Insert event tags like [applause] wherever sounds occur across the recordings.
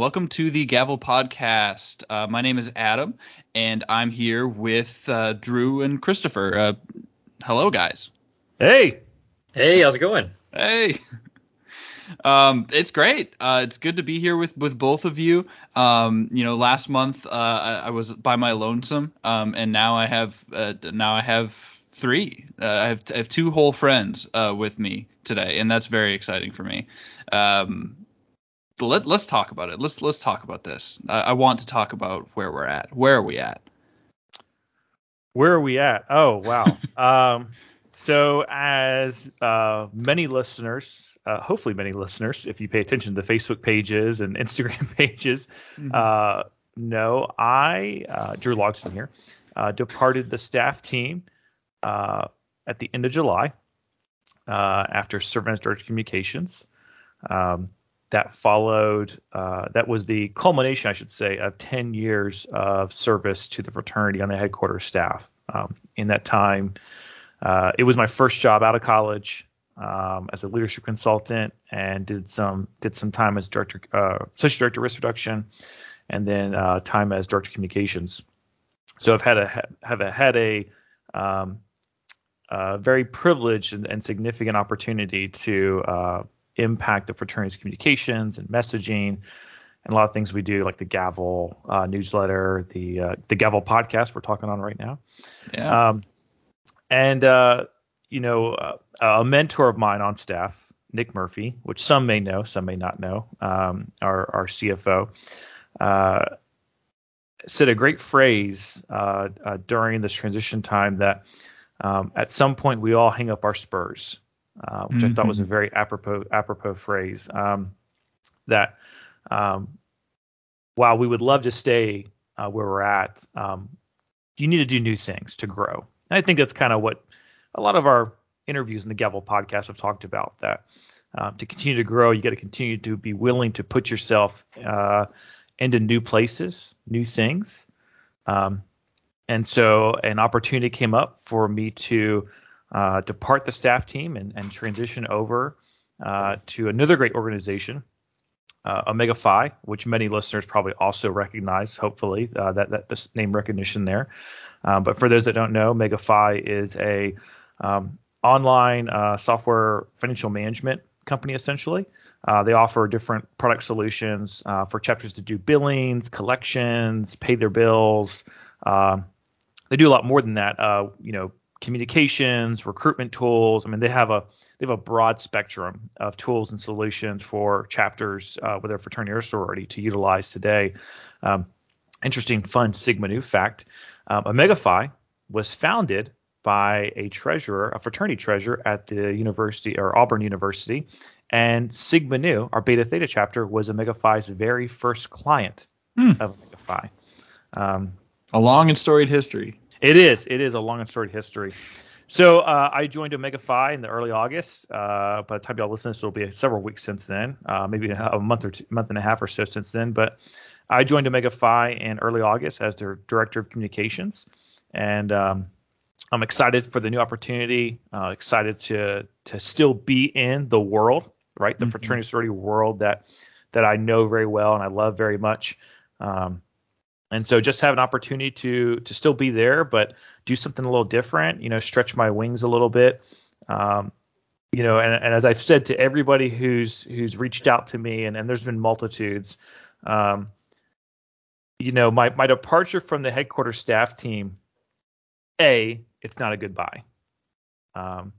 Welcome to the Gavel Podcast. Uh, my name is Adam, and I'm here with uh, Drew and Christopher. Uh, hello, guys. Hey, Hey, how's it going? Hey. [laughs] Um, it's great. Uh, it's good to be here with, with both of you. Um, you know, last month uh, I, I was by my lonesome, um, and now I have uh, now I have three. Uh, I have I have two whole friends uh, with me today, and that's very exciting for me. Um, let let's talk about it. Let's let's talk about this. I, I want to talk about where we're at. Where are we at? where are we at? Oh, wow. [laughs] um, so, as uh, many listeners, uh, hopefully many listeners, if you pay attention to the Facebook pages and [laughs] Instagram pages, uh, know, I, uh, Drew Logsdon here, uh, departed the staff team uh, at the end of July uh, after serving as director of communications. Um, that followed, uh, that was the culmination, I should say, of 10 years of service to the fraternity on the headquarters staff. Um, in that time, uh, it was my first job out of college um, as a leadership consultant and did some did some time as director, uh, associate director risk reduction, and then uh, time as director of communications. So I've had a have a, had a um, uh, very privileged and, and significant opportunity to uh, impact the fraternity's communications and messaging and a lot of things we do like the gavel uh, newsletter the uh, the gavel podcast we're talking on right now Yeah. um, and uh, you know uh, a mentor of mine on staff nick murphy which some may know some may not know um, our, our cfo uh, said a great phrase uh, uh, during this transition time that um, at some point we all hang up our spurs uh, which I thought was a very apropos apropos phrase. Um, that um, while we would love to stay uh, where we're at, um, you need to do new things to grow. And I think that's kind of what a lot of our interviews in the Gavel podcast have talked about. That um, to continue to grow, you got to continue to be willing to put yourself uh, into new places, new things. Um, and so an opportunity came up for me to uh, depart the staff team and, and transition over uh, to another great organization, uh, OmegaFi, which many listeners probably also recognize. Hopefully, uh, that that this name recognition there. Um, but for those that don't know, OmegaFi is a um, online uh, software financial management company essentially. They offer different product solutions for chapters to do billings, collections, pay their bills. Um, they do a lot more than that. You know, communications, recruitment tools. I mean, they have a they have a broad spectrum of tools and solutions for chapters uh, with their fraternity or sorority to utilize today. Um, interesting, fun Sigma Nu fact: um, OmegaFi was founded by a treasurer, a fraternity treasurer at the university or Auburn University, and Sigma Nu, our Beta Theta chapter, was OmegaFi's very first client Hmm. of OmegaFi. Um, A long and storied history. It is. It is a long and storied history. So uh, I joined OmegaFi in the early August. Uh, by the time y'all listen to this, it'll be several weeks since then, uh, maybe a month or two, month and a half or so since then. But I joined OmegaFi in early August as their director of communications, and um, I'm excited for the new opportunity. Uh, excited to to still be in the world, right? The Mhm. fraternity sorority world that that I know very well and I love very much. Um, and so just have an opportunity to to still be there, but do something a little different. You know, stretch my wings a little bit. Um, you know, and, and as I've said to everybody who's who's reached out to me, and, and there's been multitudes. Um, you know, my my departure from the headquarters staff team, a, it's not a goodbye. Um,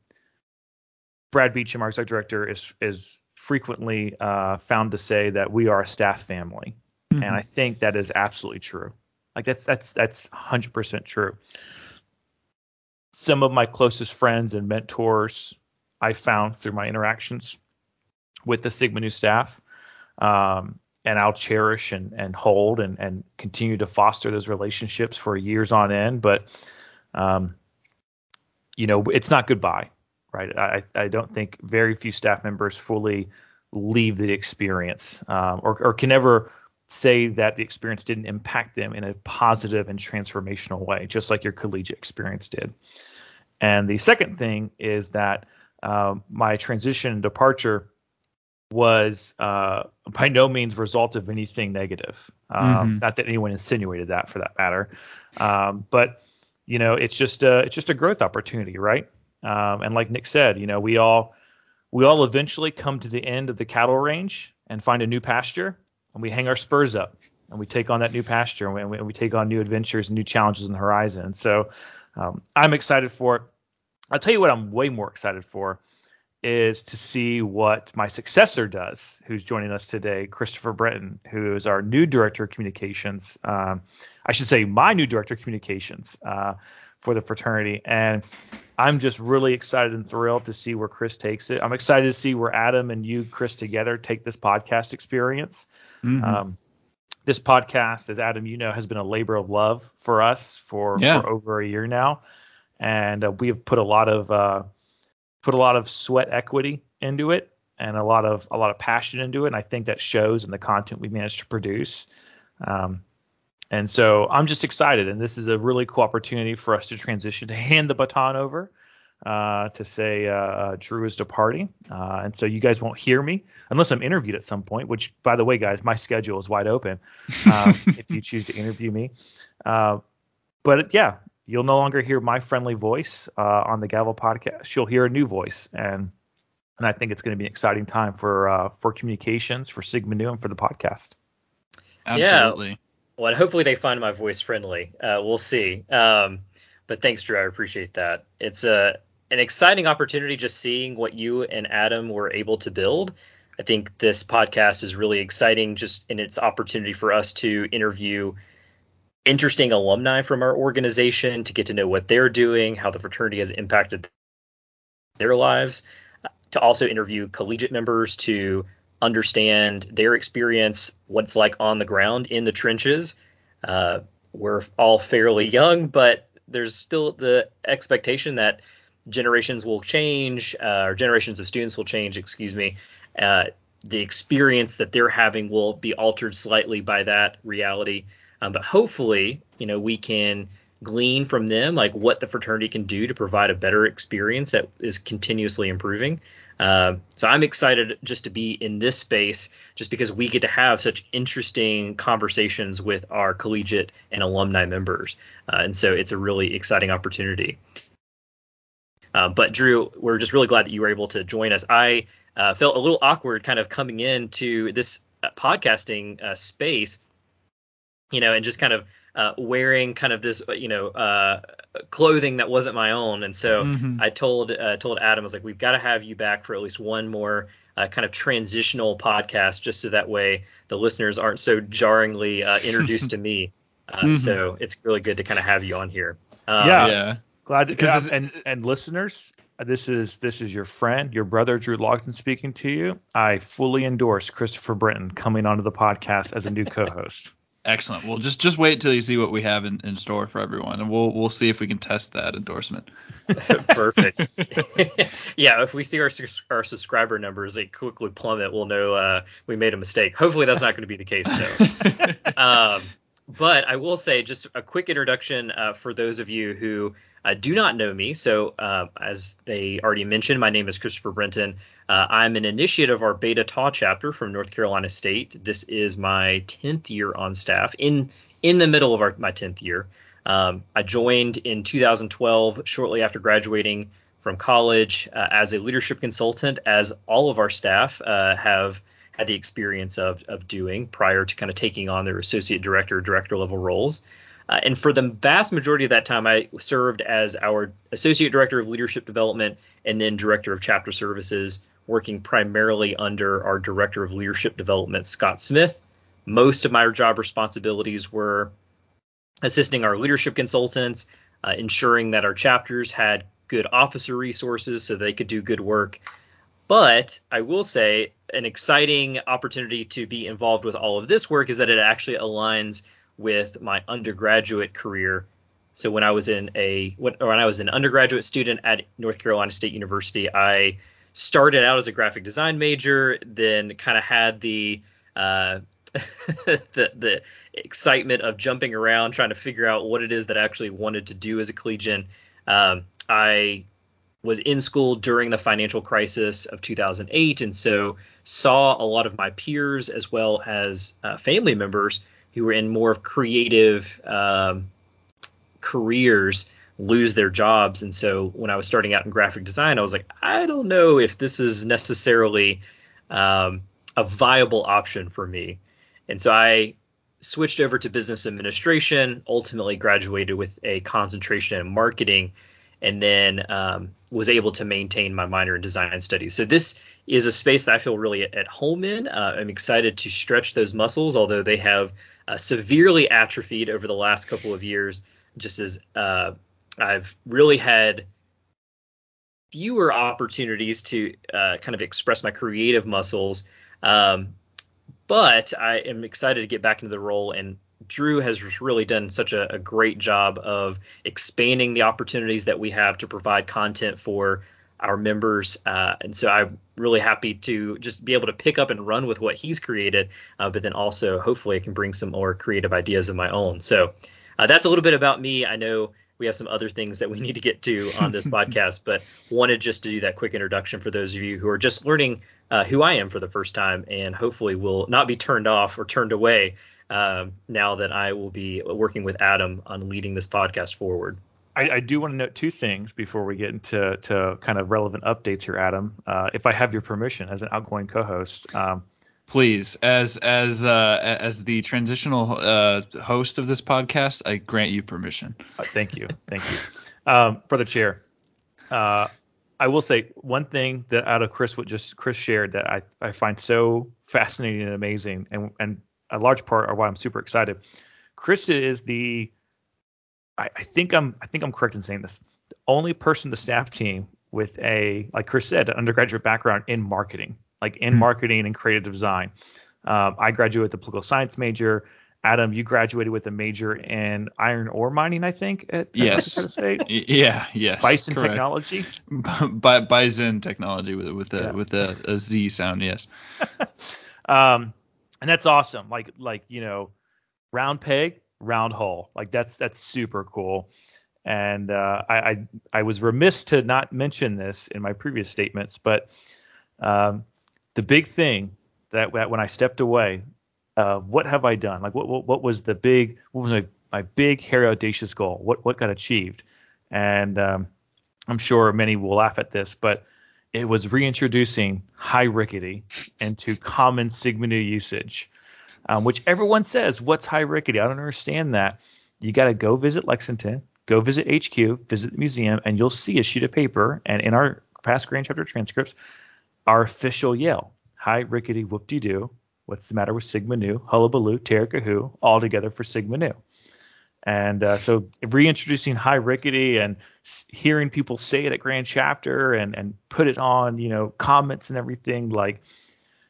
Brad Beacham, our director, is is frequently uh, found to say that we are a staff family and I think that is absolutely true. Like that's that's that's 100% true. Some of my closest friends and mentors I found through my interactions with the Sigma Nu staff. Um, and I'll cherish and, and hold and, and continue to foster those relationships for years on end. But, um, you know, it's not goodbye, right? I, I don't think very few staff members fully leave the experience um, or, or can ever say that the experience didn't impact them in a positive and transformational way, just like your collegiate experience did. And the second thing is that um, my transition and departure was uh, by no means result of anything negative. Um, mm-hmm. Not that anyone insinuated that, for that matter. Um, but you know, it's just a it's just a growth opportunity, right? Um, and like Nick said, you know, we all we all eventually come to the end of the cattle range and find a new pasture, and we hang our spurs up and we take on that new pasture and we, and we take on new adventures and new challenges in the horizon. So um, I'm excited for it. I'll tell you what I'm way more excited for is to see what my successor does, who's joining us today, Christopher Brenton, who is our new director of communications. Um, I should say, my new director of communications uh, for the fraternity. And I'm just really excited and thrilled to see where Chris takes it. I'm excited to see where Adam and you, Chris, together take this podcast experience. Mm-hmm. Um, this podcast, as Adam, you know, has been a labor of love for us for, yeah. for over a year now, and uh, we have put a lot of uh, put a lot of sweat equity into it and a lot of a lot of passion into it. And I think that shows in the content we managed to produce. Um, and so I'm just excited, and this is a really cool opportunity for us to transition to hand the baton over uh, to say uh, uh, Drew is departing. Uh, and so you guys won't hear me unless I'm interviewed at some point. Which, by the way, guys, my schedule is wide open um, [laughs] if you choose to interview me. Uh, but yeah, you'll no longer hear my friendly voice uh, on the Gavel podcast. You'll hear a new voice, and and I think it's going to be an exciting time for uh, for communications, for Sigma Nu, and for the podcast. Absolutely. Yeah. Well, and hopefully they find my voice friendly. Uh, we'll see. Um, but thanks, Drew. I appreciate that. It's a an exciting opportunity just seeing what you and Adam were able to build. I think this podcast is really exciting just in its opportunity for us to interview interesting alumni from our organization to get to know what they're doing, how the fraternity has impacted their lives, to also interview collegiate members to understand their experience, what it's like on the ground in the trenches. Uh, we're all fairly young, but there's still the expectation that generations will change, uh, or generations of students will change, excuse me. Uh, the experience that they're having will be altered slightly by that reality. Um, but hopefully, you know, we can glean from them like what the fraternity can do to provide a better experience that is continuously improving. Uh, so I'm excited just to be in this space just because we get to have such interesting conversations with our collegiate and alumni members. Uh, and so it's a really exciting opportunity. Uh, but Drew, we're just really glad that you were able to join us. I uh, felt a little awkward kind of coming into this uh, podcasting uh, space you know, and just kind of uh, wearing kind of this, you know, uh, clothing that wasn't my own. And so mm-hmm. I told uh, told Adam, I was like, we've got to have you back for at least one more uh, kind of transitional podcast, just so that way the listeners aren't so jarringly uh, introduced to [laughs] me. Uh, mm-hmm. So it's really good to kind of have you on here. Um, yeah, yeah, glad to. Yeah, and and listeners, this is this is your friend, your brother Drew Logsdon speaking to you. I fully endorse Christopher Brenton coming onto the podcast as a new co-host. Excellent. Well, just just wait till you see what we have in, in store for everyone, and we'll we'll see if we can test that endorsement. [laughs] Perfect. [laughs] yeah, if we see our our subscriber numbers they quickly plummet, we'll know uh, we made a mistake. Hopefully, that's not going to be the case though. [laughs] um, but I will say just a quick introduction uh, for those of you who uh, do not know me. So, uh, as they already mentioned, my name is Christopher Brenton. Uh, I'm an initiate of our Beta Tau chapter from North Carolina State. This is my 10th year on staff, in in the middle of our, my 10th year. Um, I joined in 2012, shortly after graduating from college, uh, as a leadership consultant, as all of our staff uh, have had the experience of, of doing prior to kind of taking on their associate director, director level roles. Uh, and for the vast majority of that time, I served as our associate director of leadership development and then director of chapter services, working primarily under our director of leadership development, Scott Smith. Most of my job responsibilities were assisting our leadership consultants, uh, ensuring that our chapters had good officer resources so they could do good work, but I will say an exciting opportunity to be involved with all of this work is that it actually aligns with my undergraduate career. So when I was in a when, when I was an undergraduate student at North Carolina State University, I started out as a graphic design major, then kind of had the uh, [laughs] the the excitement of jumping around trying to figure out what it is that I actually wanted to do as a collegian. Um, I was in school during the financial crisis of 2008 and so saw a lot of my peers as well as uh, family members who were in more of creative um, careers lose their jobs and so when i was starting out in graphic design i was like i don't know if this is necessarily um, a viable option for me and so i switched over to business administration ultimately graduated with a concentration in marketing and then um, was able to maintain my minor in design studies. So this is a space that I feel really at home in. Uh, I'm excited to stretch those muscles, although they have uh, severely atrophied over the last couple of years. Just as uh, I've really had fewer opportunities to uh, kind of express my creative muscles. Um, but I am excited to get back into the role and Drew has really done such a, a, great job of expanding the opportunities that we have to provide content for our members. Uh, and so I'm really happy to just be able to pick up and run with what he's created, uh, but then also hopefully I can bring some more creative ideas of my own. So uh, that's a little bit about me. I know we have some other things that we need to get to [laughs] on this podcast, but wanted just to do that quick introduction for those of you who are just learning uh, who I am for the first time and hopefully will not be turned off or turned away um, now that I will be working with Adam on leading this podcast forward. I, I, do want to note two things before we get into to kind of relevant updates here, Adam. Uh, if I have your permission as an outgoing co-host, um, please, as as uh, as the transitional uh, host of this podcast, I grant you permission. Uh, thank you, thank you, um, brother chair. Uh, I will say one thing that out of Chris what just Chris shared that I, I find so fascinating and amazing, and and a large part of why I'm super excited. Chris is the I, I think I'm I think I'm correct in saying this. The only person the staff team with a like Chris said, an undergraduate background in marketing, like in mm-hmm. marketing and creative design. Um, I graduated with a political science major. Adam, you graduated with a major in iron ore mining, I think, at, yes. State. [laughs] yeah, yes. Bison correct. technology. [laughs] By, Bison technology with with a yeah. with a, a Z sound, yes. [laughs] um, and that's awesome. Like like you know, round peg, round hole. Like that's that's super cool. And uh, I, I, I was remiss to not mention this in my previous statements, but um, the big thing that, that when I stepped away, uh, what have I done? Like what, what what was the big what was my, my big hairy audacious goal? What what got achieved? And um, I'm sure many will laugh at this, but it was reintroducing high rickety into common Sigma Nu usage, um, which everyone says, what's high rickety? I don't understand that. You got to go visit Lexington, go visit HQ, visit the museum, and you'll see a sheet of paper. And in our past grand chapter transcripts, our official yell, Hi, rickety whoop de doo. What's the matter with Sigma Nu? Hullabaloo, Terracahoo, all together for Sigma Nu. And uh, so reintroducing high rickety and hearing people say it at Grand Chapter and and put it on, you know, comments and everything, like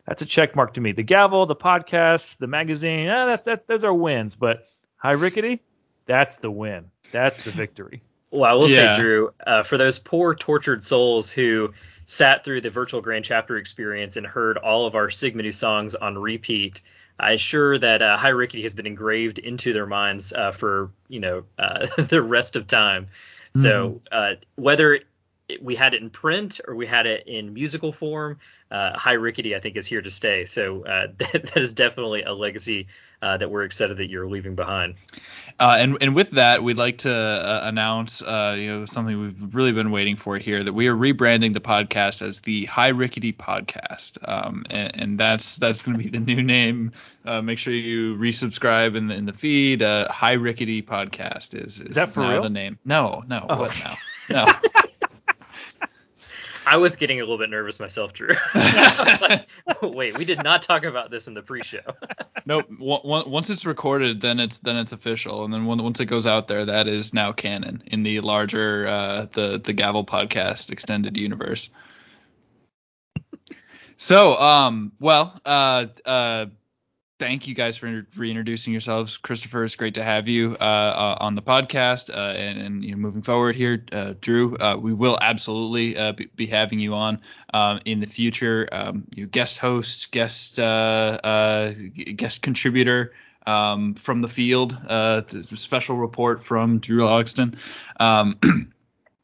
that's a check mark to me. The gavel, the podcast, the magazine, eh, that, that those are wins, but high rickety, that's the win. That's the victory. Well, I will yeah. say, Drew, uh, for those poor tortured souls who sat through the virtual Grand Chapter experience and heard all of our Sigma Nu songs on repeat I'm sure that uh, High Rickety has been engraved into their minds uh, for you know uh, [laughs] the rest of time. Mm-hmm. So uh, whether we had it in print or we had it in musical form, uh, High Rickety I think is here to stay. So uh, [laughs] that, that is definitely a legacy uh, that we're excited that you're leaving behind. Uh, and and with that, we'd like to uh, announce uh, you know something we've really been waiting for here that we are rebranding the podcast as the High Rickety Podcast, um, and, and, that's that's going to be the new name. make sure you resubscribe in the in the feed. High Rickety Podcast is is, is that for now real? the name. No, no, oh. what now? No. [laughs] I was getting a little bit nervous myself, Drew. [laughs] [laughs] Wait, we did not talk about this in the pre-show. [laughs] nope. W- once it's recorded, then it's then it's official, and then once it goes out there, that is now canon in the larger uh, the the Gavel podcast extended universe. So, um, well, uh, uh, thank you guys for reintroducing yourselves. Christopher, it's great to have you uh, uh, on the podcast. Uh, and, and, you know, moving forward here, uh, Drew, uh, we will absolutely be, be, having you on um, in the future. Um, you guest host, guest guest contributor um, from the field, special report from Drew Logsdon. [clears throat]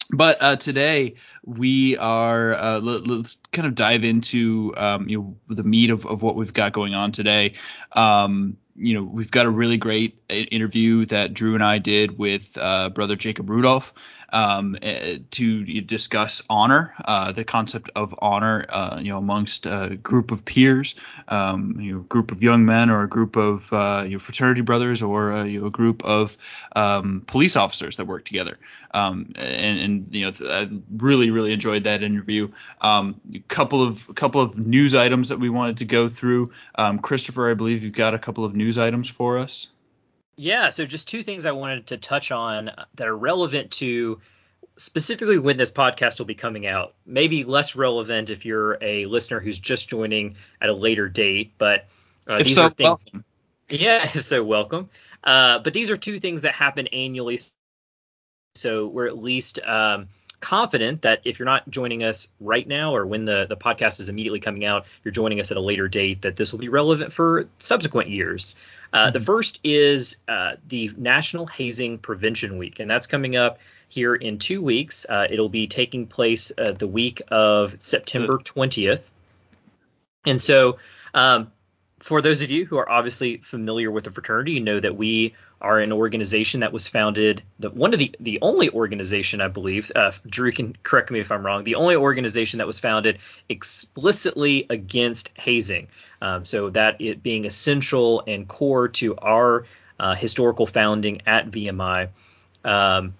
But uh, today we are uh, let, us kind of dive into um, you know the meat of, what we've got going on today. Um, you know uh, um, eh, to discuss honor, uh, the concept of honor, uh, you know, amongst a group of peers, um, you know, a group of young men, or a group of uh, you know, fraternity brothers, or uh, you know, a group of um, police officers that work together. Um, and, and, you know, I really, really enjoyed that interview. Um, a couple of a couple of news items that we wanted to go through. Um, Christopher, I believe you've got a couple of news items for us. Yeah, so just two things I wanted to touch on that are relevant to specifically when this podcast will be coming out. Maybe less relevant if you're a listener who's just joining at a later date, but uh, these so, are things. Welcome. Yeah, [laughs] if so, welcome. Uh, but these are two things that happen annually, so we're at least um, confident that if you're not joining us right now or when the, the podcast is immediately coming out, you're joining us at a later date, that this will be relevant for subsequent years. Uh, the mm-hmm. first is uh, the National Hazing Prevention Week, and that's coming up here in two weeks. Uh, it'll be taking place uh, the week of September 20th. And so, um, for those of you who are obviously familiar with the fraternity, you know that we are an organization that was founded, the, one of the the only organization I believe, uh, Drew can correct me if I'm wrong, the only organization that was founded explicitly against hazing. Um, so that it being essential and core to our uh, historical founding at VMI. Um,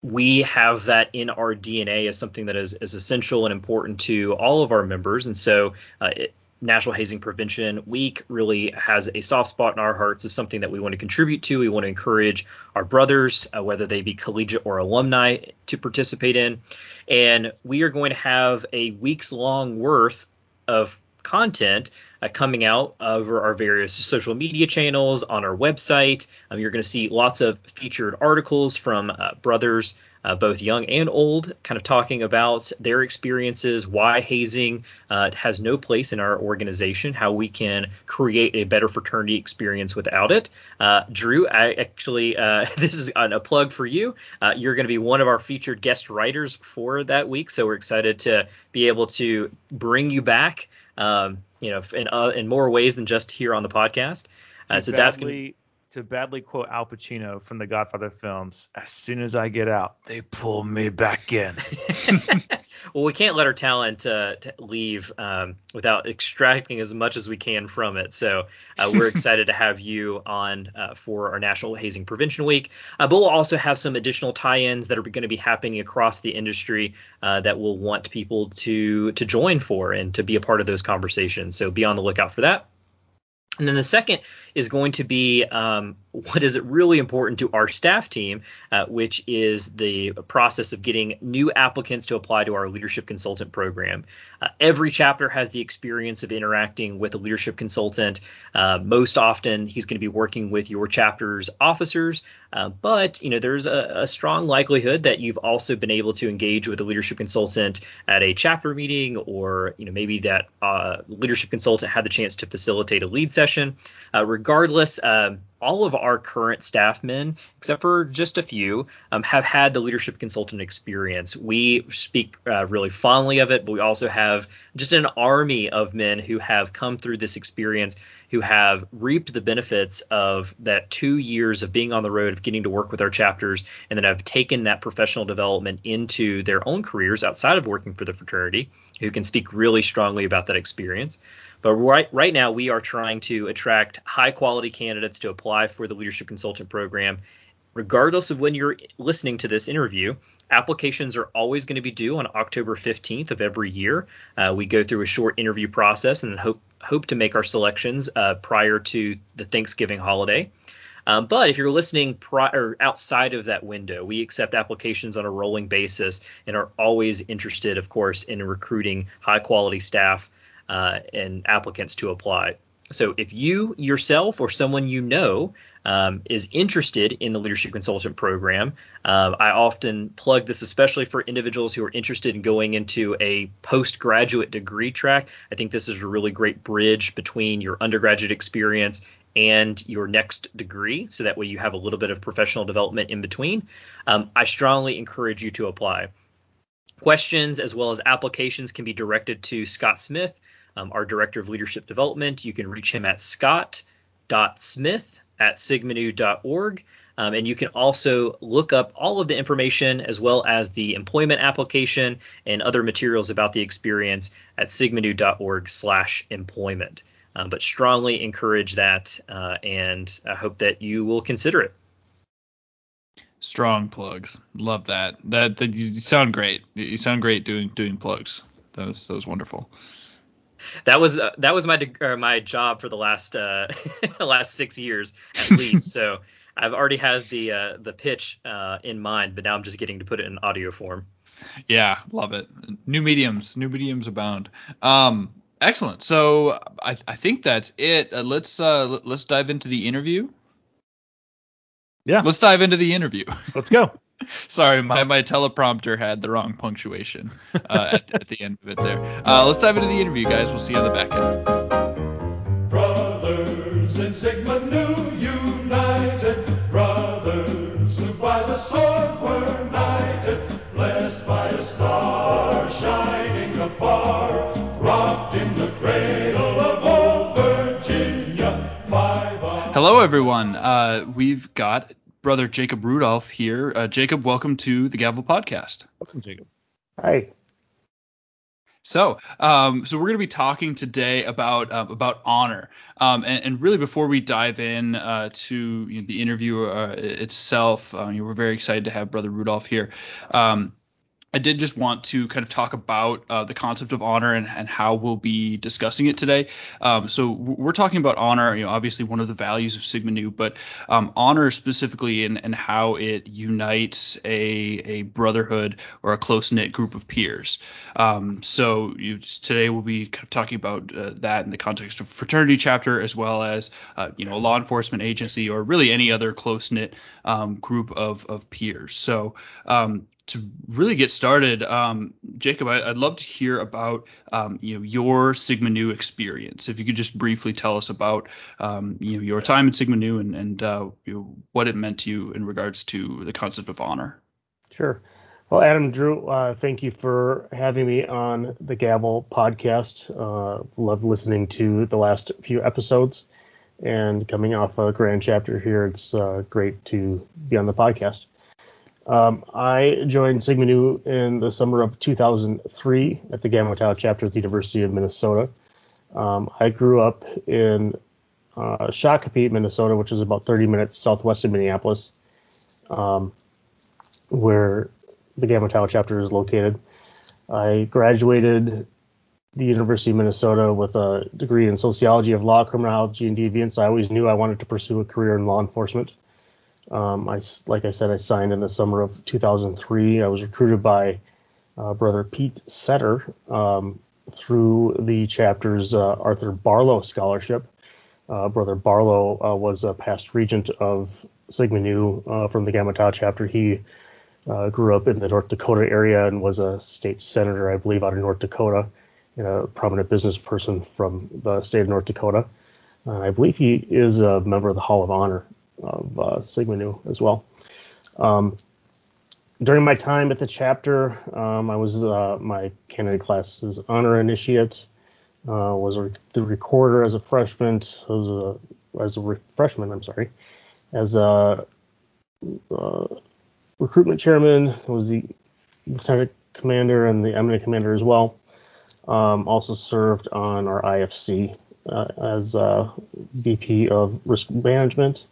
we have that in our DNA as something that is, is essential and important to all of our members. And so uh, it, National Hazing Prevention Week really has a soft spot in our hearts of something that we want to contribute to. We want to encourage our brothers, uh, whether they be collegiate or alumni, to participate in. And we are going to have a week's long worth of content uh, coming out over our various social media channels on our website. Um, you're going to see lots of featured articles from uh, brothers uh, both young and old, kind of talking about their experiences, why hazing uh, has no place in our organization, how we can create a better fraternity experience without it. Uh, Drew, I actually, uh, [laughs] this is a plug for you. Uh, you're going to be one of our featured guest writers for that week, so we're excited to be able to bring you back. Um, you know, in, uh, in more ways than just here on the podcast. so badly, that's going to badly quote Al Pacino from the Godfather films, as soon as I get out, they pull me back in. [laughs] [laughs] well, we can't let our talent uh, leave um, without extracting as much as we can from it. So uh, we're [laughs] excited to have you on uh, for our National Hazing Prevention Week. Uh, but we'll also have some additional tie-ins that are going to be happening across the industry uh, that we'll want people to to join for and to be a part of those conversations. So be on the lookout for that. And then the second is going to be um, what is it really important to our staff team, uh, which is the process of getting new applicants to apply to our leadership consultant program. Uh, every chapter has the experience of interacting with a leadership consultant. Uh, most often, he's going to be working with your chapter's officers, uh, but you know there's a, a, strong likelihood that you've also been able to engage with a leadership consultant at a chapter meeting, or you know maybe that uh, leadership consultant had the chance to facilitate a lead session. Uh, regardless, um, all of our current staff men, except for just a few, um, have had the leadership consultant experience. We speak uh, really fondly of it, but we also have just an army of men who have come through this experience, who have reaped the benefits of that two years of being on the road, of getting to work with our chapters, and then have taken that professional development into their own careers outside of working for the fraternity, who can speak really strongly about that experience. But right right now we are trying to attract high quality candidates to apply for the leadership consultant program. Regardless of when you're listening to this interview, applications are always going to be due on October 15th of every year. Uh, we go through a short interview process and then hope hope to make our selections uh, prior to the Thanksgiving holiday. Um, but if you're listening prior outside of that window, we accept applications on a rolling basis and are always interested, of course, in recruiting high quality staff uh, and applicants to apply. So if you yourself or someone you know um, is interested in the leadership consultant program, uh, I often plug this especially for individuals who are interested in going into a postgraduate degree track. I think this is a really great bridge between your undergraduate experience and your next degree, so that way you have a little bit of professional development in between. Um, I strongly encourage you to apply. Questions as well as applications can be directed to Scott Smith, um, our Director of Leadership Development. You can reach him at scott.smith at sigmanu.org. Um, and you can also look up all of the information as well as the employment application and other materials about the experience at sigmanu.org slash employment. Um, but strongly encourage that, uh, and I hope that you will consider it. Strong plugs. Love that. That, that you sound great. You sound great doing doing plugs. That was that was wonderful. That was uh, that was my uh, my job for the last uh, [laughs] last six years at [laughs] least. so I've already had the uh, the pitch uh, in mind, but now I'm just getting to put it in audio form. Yeah, love it. New mediums, new mediums abound. Um, excellent. So I, I think that's it. Uh, let's uh, let's dive into the interview. Yeah. Let's dive into the interview. Let's go. [laughs] [laughs] Sorry, my, my teleprompter had the wrong punctuation uh, at, at, the end of it there. Uh, let's dive into the interview, guys. We'll see you on the back end. Brothers in Sigma Nu united, brothers who by the sword were knighted, blessed by a star shining afar, rocked in the cradle of old Virginia. Hello, everyone. Uh, we've got brother Jacob Rudolph here. Uh, Jacob, welcome to the Gavel Podcast. Welcome, Jacob. Hi. So, um, so we're going to be talking today about uh, about honor, um, and, and, really before we dive in uh, to you know, the interview uh, itself, uh, you know, we're very excited to have Brother Rudolph here. Um, I did just want to kind of talk about uh, the concept of honor and, and, how we'll be discussing it today. Um, so we're talking about honor, you know, obviously one of the values of Sigma Nu, but um, honor specifically and, and how it unites a, a brotherhood or a close knit group of peers. Um, so you, today we'll be kind of talking about uh, that in the context of fraternity chapter as well as uh, you know a law enforcement agency or really any other close knit um, group of, of peers. So um, to really get started, um, Jacob, I, would love to hear about um, you know your Sigma Nu experience. If you could just briefly tell us about um, you know your time at Sigma Nu and, and uh, you know, what it meant to you in regards to the concept of honor. Sure. Well, Adam Drew, uh, thank you for having me on the Gavel podcast. Uh, love listening to the last few episodes and coming off a grand chapter here. It's uh, great to be on the podcast. Um, I joined Sigma Nu in the summer of 2003 at the Gamma Tau chapter at the University of Minnesota. Um, I grew up in uh, Shakopee, Minnesota, which is about 30 minutes southwest of Minneapolis, um, where the Gamma Tau chapter is located. I graduated the University of Minnesota with a degree in sociology of law, criminology, and deviance. I always knew I wanted to pursue a career in law enforcement. Um, I, like I said, I signed in the summer of 2003. I was recruited by uh, brother Pete Setter um, through the chapter's uh, Arthur Barlow Scholarship. Uh, brother Barlow uh, was a past regent of Sigma Nu uh, from the Gamma Tau chapter. He uh, grew up in the North Dakota area and was a state senator, I believe, out of North Dakota, and a prominent business person from the state of North Dakota. I believe he is a member of the Hall of Honor of uh, Sigma Nu as well. Um, during my time at the chapter, um, I was uh, my candidate class's honor initiate. Uh, was re- the recorder as a freshman. Was a, as a re- freshman, I'm sorry, as a uh, recruitment chairman. Was the lieutenant commander and the eminent commander as well. Um, also served on our IFC uh, as VP of risk management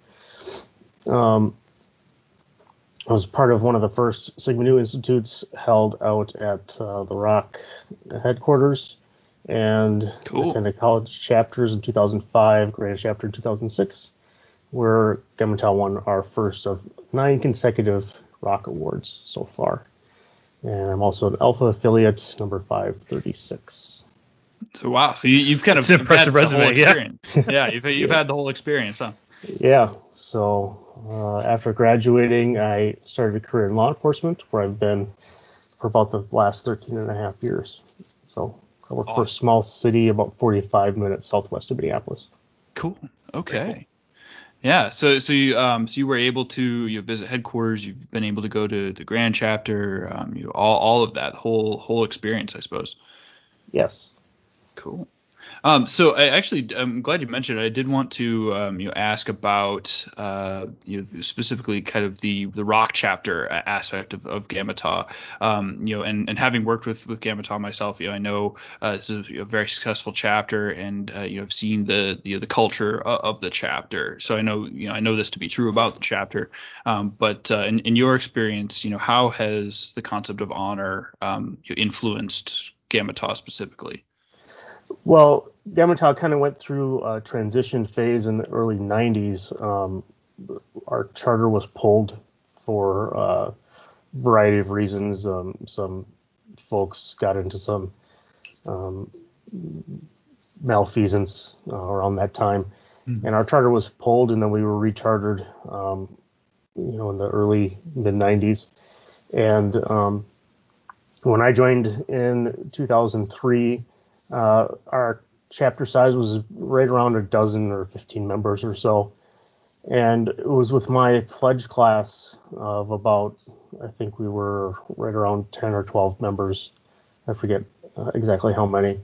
um, I was part of one of the first Sigma Nu institutes held out at uh, the Rock headquarters and cool. attended college chapters in 2005, Grand Chapter in 2006, where Gamma Tau won our first of nine consecutive Rock Awards so far. And I'm also an Alpha affiliate, number 536. So wow, so you, you've kind of It's an impressive had the whole resume, yeah. experience. [laughs] yeah, you've you've had the whole experience, huh? Yeah. So uh, after graduating, I started a career in law enforcement, where I've been for about the last 13 and a half years. So I work for a small city about 45 minutes southwest of Minneapolis. Cool. Okay. Yeah. So so you um so you were able to you visit headquarters. You've been able to go to the grand chapter. Um, you all all of that whole whole experience, I suppose. Yes. Cool. Um, so I actually, I'm glad you mentioned it. I did want to, um, you know, ask about, uh, you know, specifically kind of the the rock chapter aspect of, of Gamma Um, you know, and, and having worked with with Gamma myself, you know, I know uh, this is a very successful chapter, and uh, you know, I've seen the you know, the culture of, of the chapter. So I know, you know, I know this to be true about the chapter. Um, but uh, in, in your experience, you know, how has the concept of honor um, influenced Gamma specifically? Well, Gamma Tau kind of went through a transition phase in the early 90s. Um, our charter was pulled for a variety of reasons. Um, some folks got into some um, malfeasance uh, around that time, and our charter was pulled, and then we were rechartered, um, you know, in the early mid 90s. And um, when I joined in 2003, uh, our chapter size was right around a dozen or 15 members or so. And it was with my pledge class of about, I think we were right around 10 or 12 members. I forget uh, exactly how many.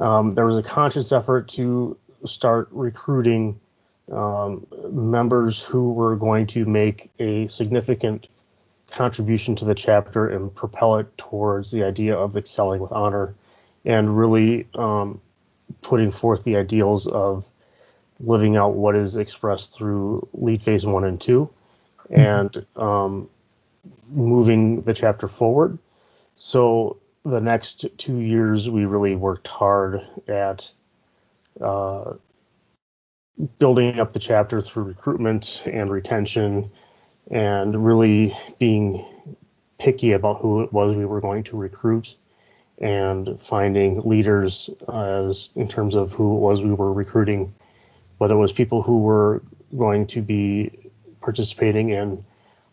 Um, there was a conscious effort to start recruiting um, members who were going to make a significant contribution to the chapter and propel it towards the idea of excelling with honor and really um, putting forth the ideals of living out what is expressed through lead phase one and two and um, moving the chapter forward. So the next two years, we really worked hard at uh, building up the chapter through recruitment and retention and really being picky about who it was we were going to recruit and finding leaders as in terms of who it was we were recruiting, whether it was people who were going to be participating in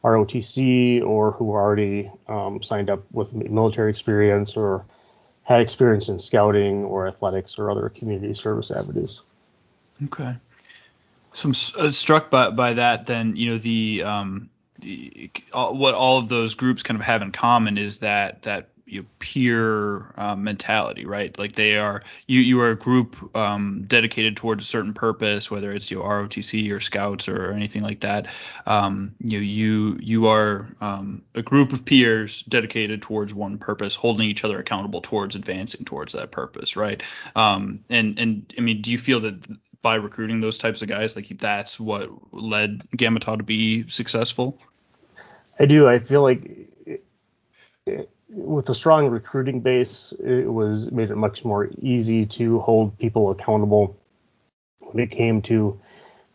ROTC or who were already um, signed up with military experience or had experience in scouting or athletics or other community service avenues. Okay. So I'm uh, struck by by that. Then you know the um the, all, what all of those groups kind of have in common is that that you know, peer um, mentality, right? Like they are you you are a group um, dedicated towards a certain purpose, whether it's your ROTC or Scouts or, anything like that. Um, you know, you you are um, a group of peers dedicated towards one purpose, holding each other accountable towards advancing towards that purpose, right? Um, and and I mean, do you feel that by recruiting those types of guys, like that's what led Gamma Tau to be successful? I do. I feel like it, it, with a strong recruiting base, it was made it much more easy to hold people accountable when it came to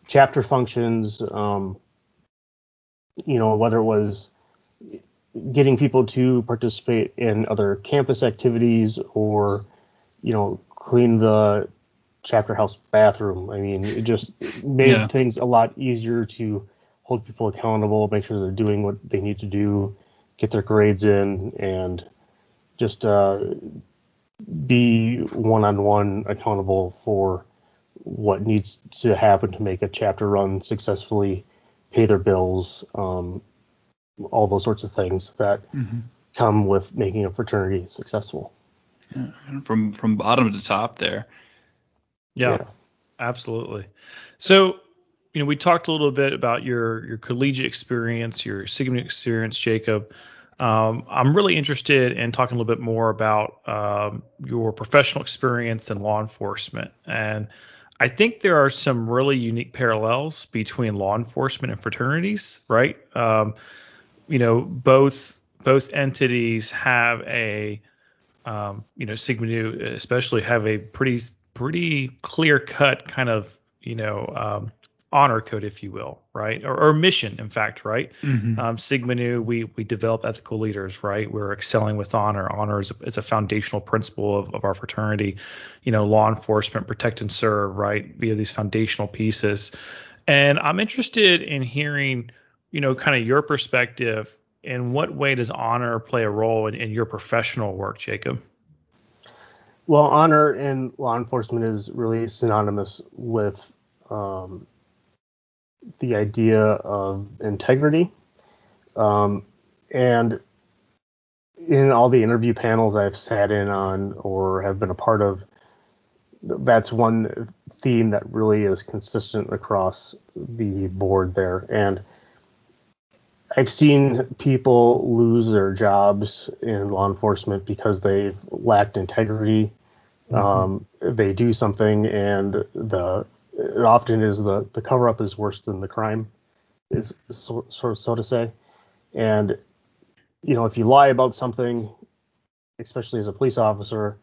chapter functions. Um, you know, whether it was getting people to participate in other campus activities or, you know, clean the chapter house bathroom. I mean, it just made Yeah. things a lot easier to hold people accountable, make sure they're doing what they need to do, get their grades in, and just uh, be one-on-one accountable for what needs to happen to make a chapter run successfully, pay their bills, um, all those sorts of things that come with making a fraternity successful. From from bottom to top there. Yeah, absolutely. So, you know, we talked a little bit about your your collegiate experience, your Sigma experience, Jacob. Um, I'm really interested in talking a little bit more about um, your professional experience in law enforcement, and I think there are some really unique parallels between law enforcement and fraternities, right? Um, you know, both both entities have a um, you know, Sigma Nu especially have a pretty pretty clear cut kind of you know um, honor code, if you will, right? Or, or mission, in fact, right? Mhm. Um, Sigma Nu, we we develop ethical leaders, right? We're excelling with honor. Honor is a, is a foundational principle of, of our fraternity. You know, law enforcement, protect and serve, right? We have these foundational pieces, and I'm interested in hearing, you know, kind of your perspective. In what way does honor play a role in, in your professional work, Jacob? Well, honor in law enforcement is really synonymous with um, the idea of integrity. Um, and in all the interview panels I've sat in on or have been a part of, that's one theme that really is consistent across the board there. And I've seen people lose their jobs in law enforcement because they've lacked integrity. Um, they do something, and the it often is the the cover up is worse than the crime, is sort so so to say. And you know, if you lie about something, especially as a police officer,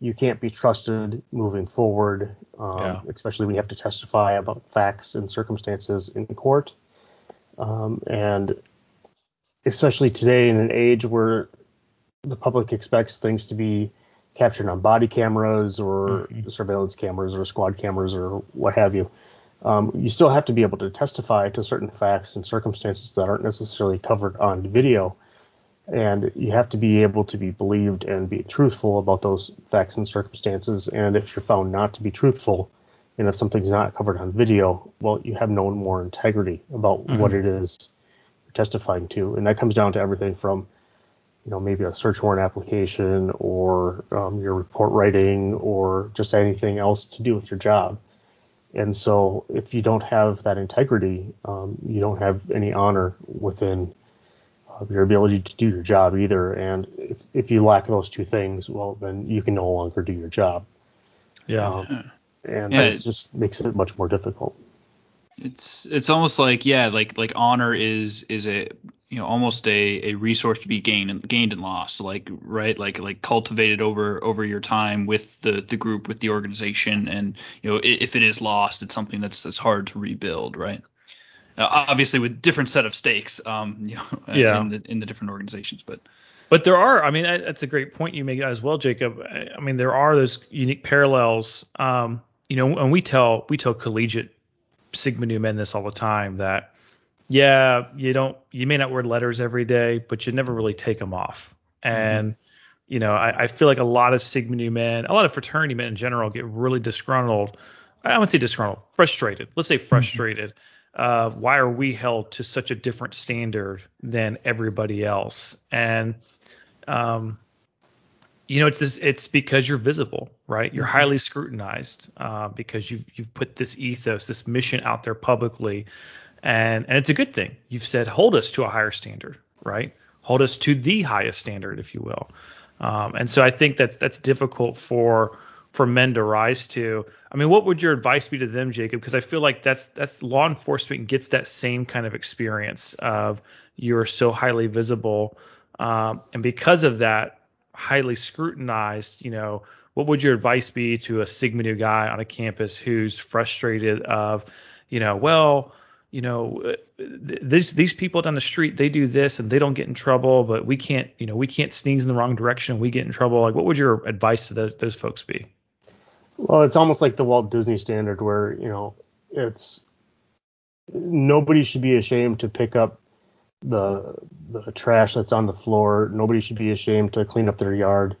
you can't be trusted moving forward. Um, Yeah. Especially when you have to testify about facts and circumstances in court. Um, and especially today in an age where the public expects things to be captured on body cameras or surveillance cameras or squad cameras or what have you. Um, you still have to be able to testify to certain facts and circumstances that aren't necessarily covered on video. And you have to be able to be believed and be truthful about those facts and circumstances. And if you're found not to be truthful, and if something's not covered on video, well, you have no more integrity about what it is you're testifying to. And that comes down to everything from you know, maybe a search warrant application or um, your report writing or just anything else to do with your job. And so if you don't have that integrity, um, you don't have any honor within uh, your ability to do your job either. And if, if you lack those two things, well, then you can no longer do your job. Yeah. Um, and Yeah. that just makes it much more difficult. It's it's almost like yeah, like like honor is is a you know almost a, a resource to be gained and gained and lost. Like right, like like cultivated over over your time with the the group with the organization, and you know if it is lost, it's something that's that's hard to rebuild. Right. Uh, obviously with different set of stakes, um, [laughs] you know, Yeah. in the in the different organizations, but But there are, I mean, that's a great point you make as well, Jacob. I I mean, there are those unique parallels. Um, you know, and we tell we tell collegiate Sigma Nu men this all the time that, yeah, you don't, you may not wear letters every day, but you never really take them off. And you know, I, I feel like a lot of Sigma Nu men, a lot of fraternity men in general, get really disgruntled. I wouldn't say disgruntled, frustrated. Let's say frustrated. Uh, why are we held to such a different standard than everybody else? And um, you know, it's this, it's because you're visible, right? You're highly scrutinized uh, because you've you've put this ethos, this mission out there publicly, and and it's a good thing. You've said hold us to a higher standard, right? Hold us to the highest standard, if you will. Um, and so I think that's that's difficult for for men to rise to. I mean, what would your advice be to them, Jacob? Because I feel like that's that's law enforcement gets that same kind of experience of you're so highly visible, um, and because of that, highly scrutinized. You know, what would your advice be to a Sigma Nu guy on a campus who's frustrated of, you know, well, you know, uh, these these people down the street they do this and they don't get in trouble, but we can't, you know, we can't sneeze in the wrong direction, we get in trouble. Like, what would your advice to those, those folks be? Well, it's almost like the Walt Disney standard where, you know, it's nobody should be ashamed to pick up the the trash that's on the floor. Nobody should be ashamed to clean up their yard.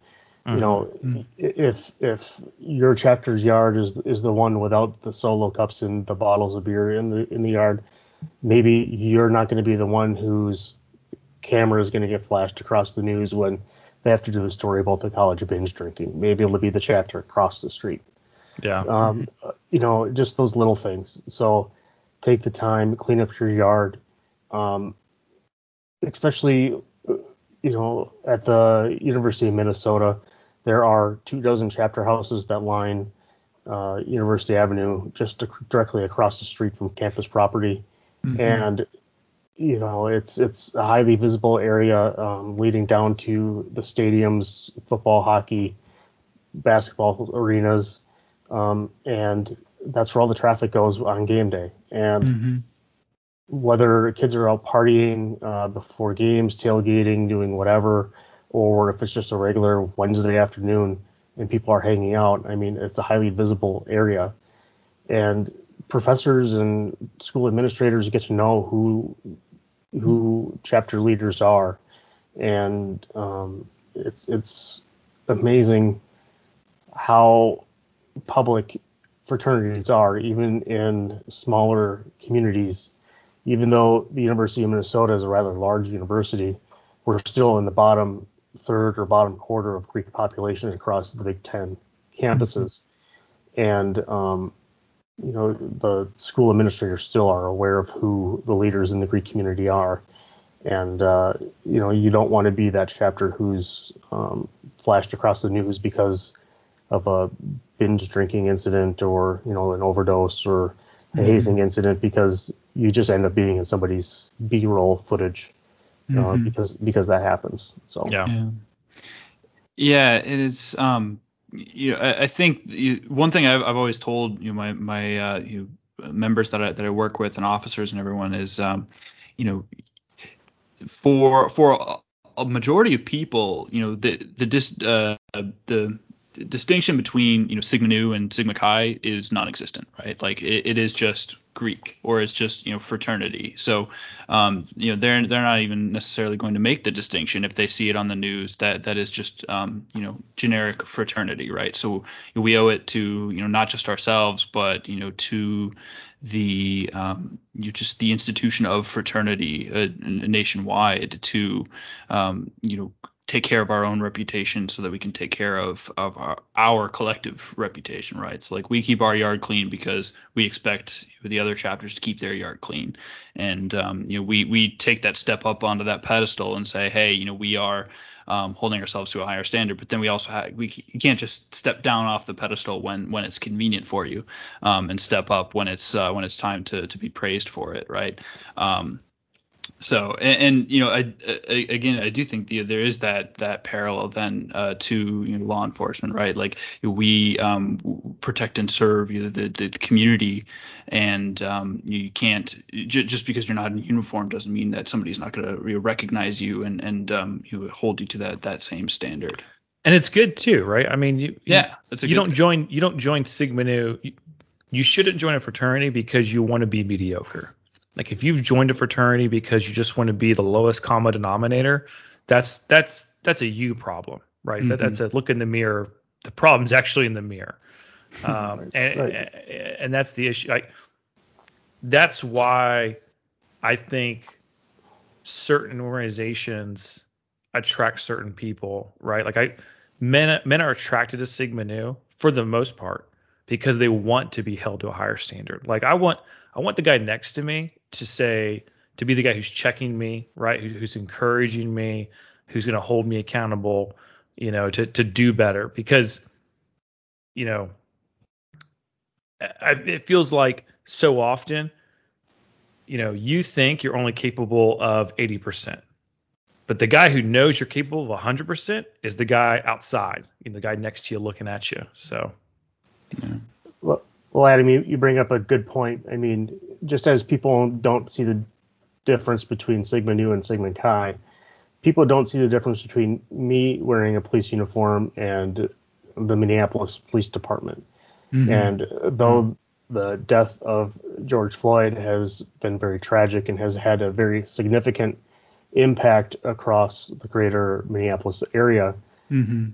You know, i- if if your chapter's yard is is the one without the solo cups and the bottles of beer in the in the yard, maybe you're not going to be the one whose camera is going to get flashed across the news when they have to do the story about the college of binge drinking. Maybe it'll be the chapter across the street Yeah. um, you know, just those little things. So take the time, clean up your yard, um, especially, uh, you know, at the University of Minnesota, there are two dozen chapter houses that line uh, University Avenue just directly across the street from campus property, and you know, it's it's a highly visible area um, leading down to the stadiums, football, hockey, basketball arenas um, and that's where all the traffic goes on game day. And Mm-hmm. whether kids are out partying uh, before games, tailgating, doing whatever, or if it's just a regular Wednesday afternoon and people are hanging out, I mean, it's a highly visible area. And professors and school administrators get to know who who chapter leaders are, and um, it's it's amazing how public fraternities are, even in smaller communities. Even though the University of Minnesota is a rather large university, we're still in the bottom third or bottom quarter of Greek population across the Big Ten campuses. And um, you know, the school administrators still are aware of who the leaders in the Greek community are. And, uh, you know, you don't want to be that chapter who's um, flashed across the news because of a binge drinking incident or, you know, an overdose or a hazing incident because you just end up being in somebody's B roll footage uh, because because that happens. So, Yeah. Yeah. Yeah, it is. Um, you know, I, I think you, one thing I've, I've always told you know, my my uh, you members that I that I work with and officers and everyone is, um, you know, for for a, a majority of people, you know, the the dis, uh, the distinction between you know sigma nu and sigma chi is non-existent right? Like it, it is just greek or it's just you know fraternity. So um you know they're they're not even necessarily going to make the distinction if they see it on the news that that is just um you know generic fraternity right? So we owe it to you know not just ourselves but you know to the um, you just the institution of fraternity uh, nationwide to um, you know take care of our own reputation so that we can take care of of our, our collective reputation right? So like we keep our yard clean because we expect the other chapters to keep their yard clean. And um, you know we we take that step up onto that pedestal and say hey you know we are um, holding ourselves to a higher standard. But then we also have we you can't just step down off the pedestal when when it's convenient for you um, and step up when it's uh, when it's time to to be praised for it right? Um, so and, and, you know I, I, again I do think the, there is that that parallel then uh, to you know, law enforcement right like we um, protect and serve you know, the, the, the community and um, you can't j- just because you're not in uniform doesn't mean that somebody's not going to recognize you and and um, you hold you to that that same standard And it's good too, right? I mean, you yeah you don't thing. join you don't join Sigma Nu. You, you shouldn't join a fraternity because you want to be mediocre. Like if you've joined a fraternity because you just want to be the lowest common denominator, that's that's that's a you problem, right? That, that's a look in the mirror. The problem's actually in the mirror, [laughs] um, and right. and that's the issue. Like that's why I think certain organizations attract certain people, right? Like I men men are attracted to Sigma Nu for the most part because they want to be held to a higher standard. Like I want I want the guy next to me to say to be the guy who's checking me, right? Who, who's encouraging me, who's going to hold me accountable, you know, to to do better because you know I, it feels like so often you know you think you're only capable of 80% but the guy who knows you're capable of 100% is the guy outside, you know, the guy next to you looking at you. So, Well, well, Adam, you, you bring up a good point. I mean, just as people don't see the difference between Sigma Nu and Sigma Chi, people don't see the difference between me wearing a police uniform and the Minneapolis Police Department. Mm-hmm. And though mm-hmm. the death of George Floyd has been very tragic and has had a very significant impact across the greater Minneapolis area, mm-hmm.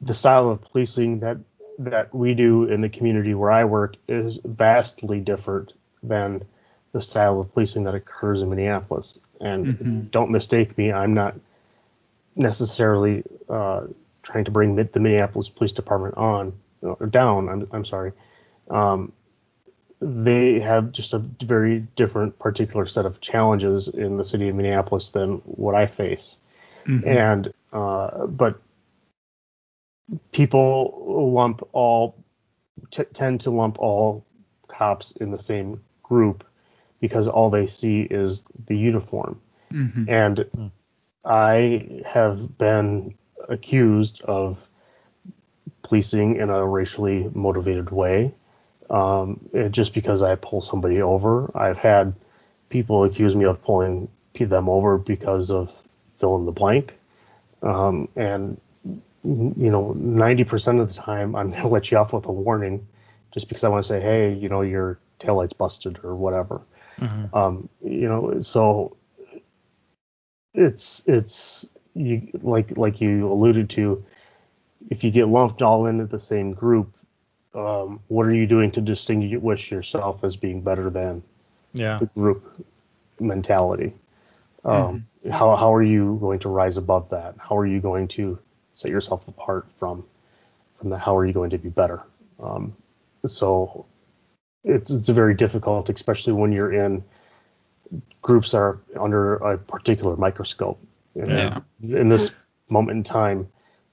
the style of policing that that we do in the community where I work is vastly different than the style of policing that occurs in Minneapolis. And don't mistake me, I'm not necessarily uh, trying to bring the Minneapolis Police Department on or down. I'm, I'm sorry. Um, they have just a very different particular set of challenges in the city of Minneapolis than what I face. And uh, but people lump all t- tend to lump all cops in the same group because all they see is the uniform. And I have been accused of policing in a racially motivated way, um, just because I pull somebody over. I've had people accuse me of pulling them over because of fill in the blank. Um, and you know, 90% of the time, I'm going [laughs] to let you off with a warning just because I want to say, hey, you know, your taillight's busted or whatever. Um, you know, so it's it's you like like you alluded to, if you get lumped all into the same group, um, what are you doing to distinguish yourself as being better than Yeah. the group mentality? Um, How how are you going to rise above that? How are you going to set yourself apart from from that? How are you going to be better? Um, so it's it's very difficult, especially when you're in groups that are under a particular microscope. And Yeah. In this moment in time,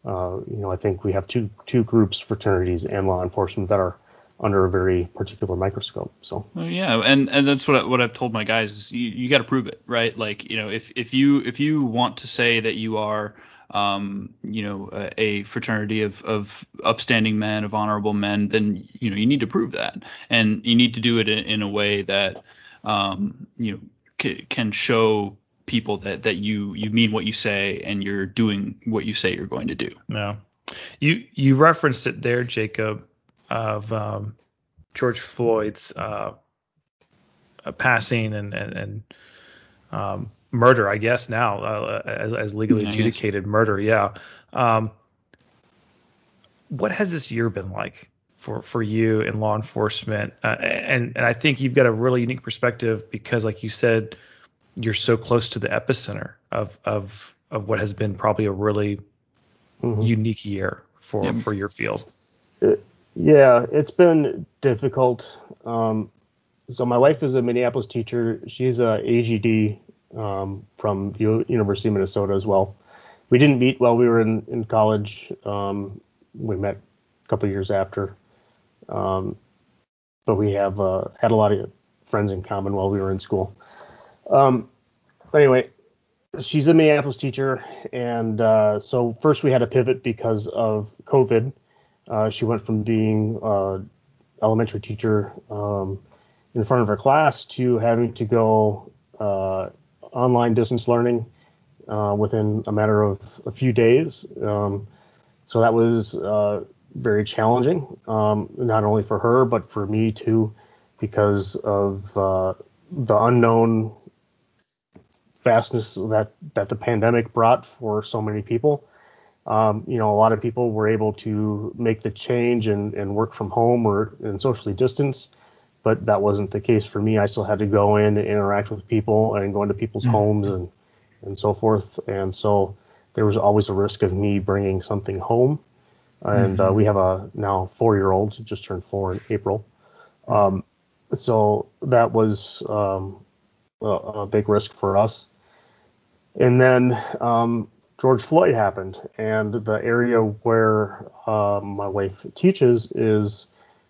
uh, you know, I think we have two two groups, fraternities and law enforcement, that are under a very particular microscope. So Well, yeah, and and that's what I, what I've told my guys is you, you got to prove it, right? Like you know, if if you if you want to say that you are um, you know, a, fraternity of, of upstanding men, of honorable men, then you know you need to prove that, and you need to do it in, in a way that um, you know c- can show people that that you you mean what you say and you're doing what you say you're going to do. No. You you referenced it there, Jacob, of um, George Floyd's uh, uh, passing and and, and um, murder, I guess now uh, as, as legally Yeah, I guess. adjudicated murder. Yeah. Um, what has this year been like for for you in law enforcement? Uh, and and I think you've got a really unique perspective because, like you said, you're so close to the epicenter of of of what has been probably a really Mhm. unique year for Yeah. for your field. Yeah, it's been difficult. Um, so my wife is a Minneapolis teacher. She's a AGD um, from the University of Minnesota as well. We didn't meet while we were in, in college. Um, we met a couple years after. Um, but we have uh, had a lot of friends in common while we were in school. Um, anyway, she's a Minneapolis teacher, and uh, so first we had to pivot because of COVID. Uh, she went from being uh, elementary teacher um, in front of her class to having to go uh, online distance learning uh, within a matter of a few days. Um, so that was uh, very challenging, um, not only for her but for me too, because of uh, the unknown fastness that that the pandemic brought for so many people. Um, you know, a lot of people were able to make the change and, and work from home or and socially distance, but that wasn't the case for me. I still had to go in and interact with people and go into people's homes and and so forth. And so there was always a risk of me bringing something home. And uh, we have a now four year old, just turned four in April. Um, so that was um, a, a big risk for us. And then um, George Floyd happened, and the area where uh, my wife teaches is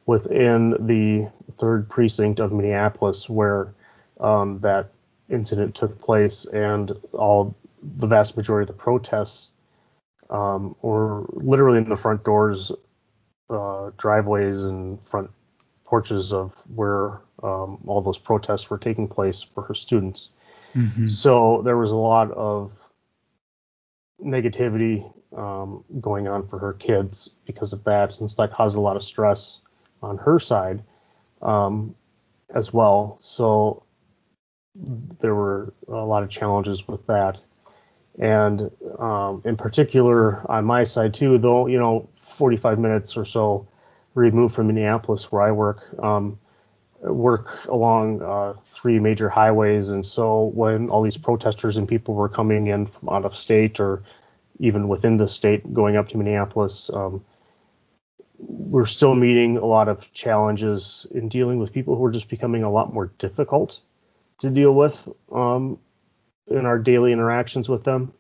within the third precinct of Minneapolis, where um, that incident took place, and all the vast majority of the protests um, were literally in the front doors, uh, driveways, and front porches of where um, all those protests were taking place for her students. So there was a lot of negativity um, going on for her kids because of that, so that caused a lot of stress on her side um, as well. So there were a lot of challenges with that, and um, in particular on my side too, though you know, 45 minutes or so removed from Minneapolis where I work. Um, work along uh, three major highways, and so when all these protesters and people were coming in from out of state or even within the state going up to Minneapolis, um, we're still meeting a lot of challenges in dealing with people who are just becoming a lot more difficult to deal with um, in our daily interactions with them.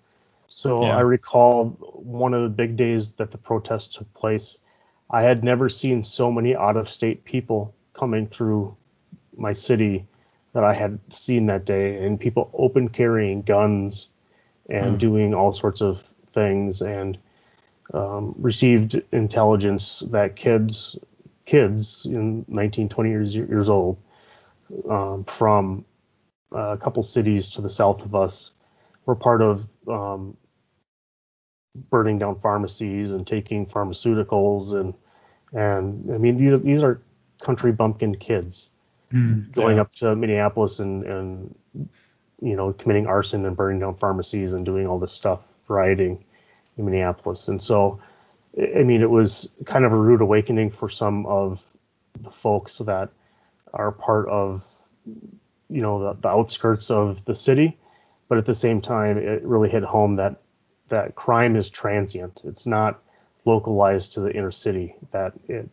So Yeah. I recall one of the big days that the protests took place. I had never seen so many out of state people coming through my city that I had seen that day, and people open carrying guns and doing all sorts of things, and um, received intelligence that kids kids in 19, 20 years years old um, from a couple cities to the south of us were part of um, burning down pharmacies and taking pharmaceuticals and and I mean these these are country bumpkin kids Mm, going yeah. up to Minneapolis and and you know committing arson and burning down pharmacies and doing all this stuff rioting in Minneapolis. And so I mean it was kind of a rude awakening for some of the folks that are part of you know the, the outskirts of the city. But at the same time it really hit home that that crime is transient. It's not localized to the inner city that it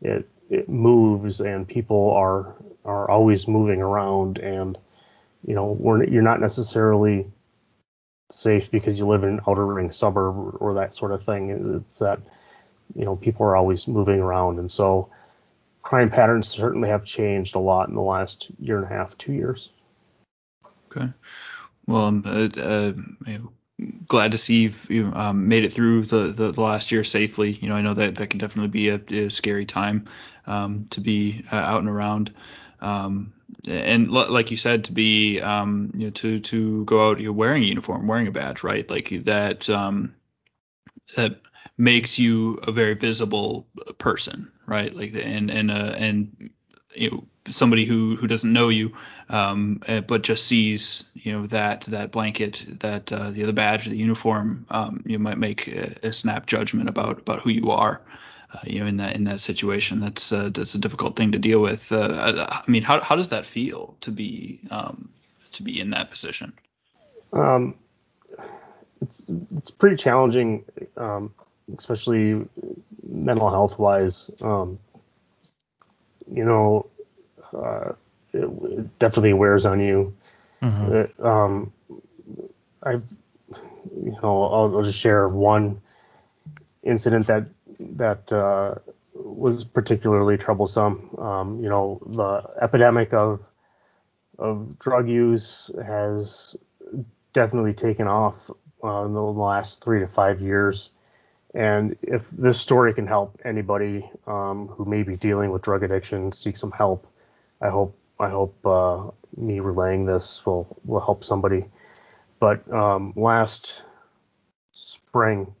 it it moves and people are are always moving around and you know we're, you're not necessarily safe because you live in an outer ring suburb or, that sort of thing it's that you know people are always moving around and so crime patterns certainly have changed a lot in the last year and a half two years Okay. Well, I'm uh, uh, glad to see you've you, um, made it through the, the, the last year safely. You know, I know that that can definitely be a, a scary time um, to be uh, out and around. Um, and l- like you said, to be um, you know to to go out, you're wearing a uniform, wearing a badge, right? Like that um, that makes you a very visible person, right? Like and and uh, and you know somebody who who doesn't know you um, uh, but just sees you know that that blanket that uh, the other badge the uniform um, you might make a, a snap judgment about about who you are uh, you know in that in that situation that's uh, that's a difficult thing to deal with. Uh, I, I mean how how does that feel to be um, to be in that position? Um, it's it's pretty challenging um, especially mental health wise. Um, you know uh, it, it definitely wears on you. Mhm. It, um, I, you know, I'll, I'll just share one incident that that uh, was particularly troublesome. Um, you know, the epidemic of of drug use has definitely taken off uh, in the last three to five years. And if this story can help anybody um, who may be dealing with drug addiction seek some help, I hope I hope uh, me relaying this will will help somebody. But um, last spring,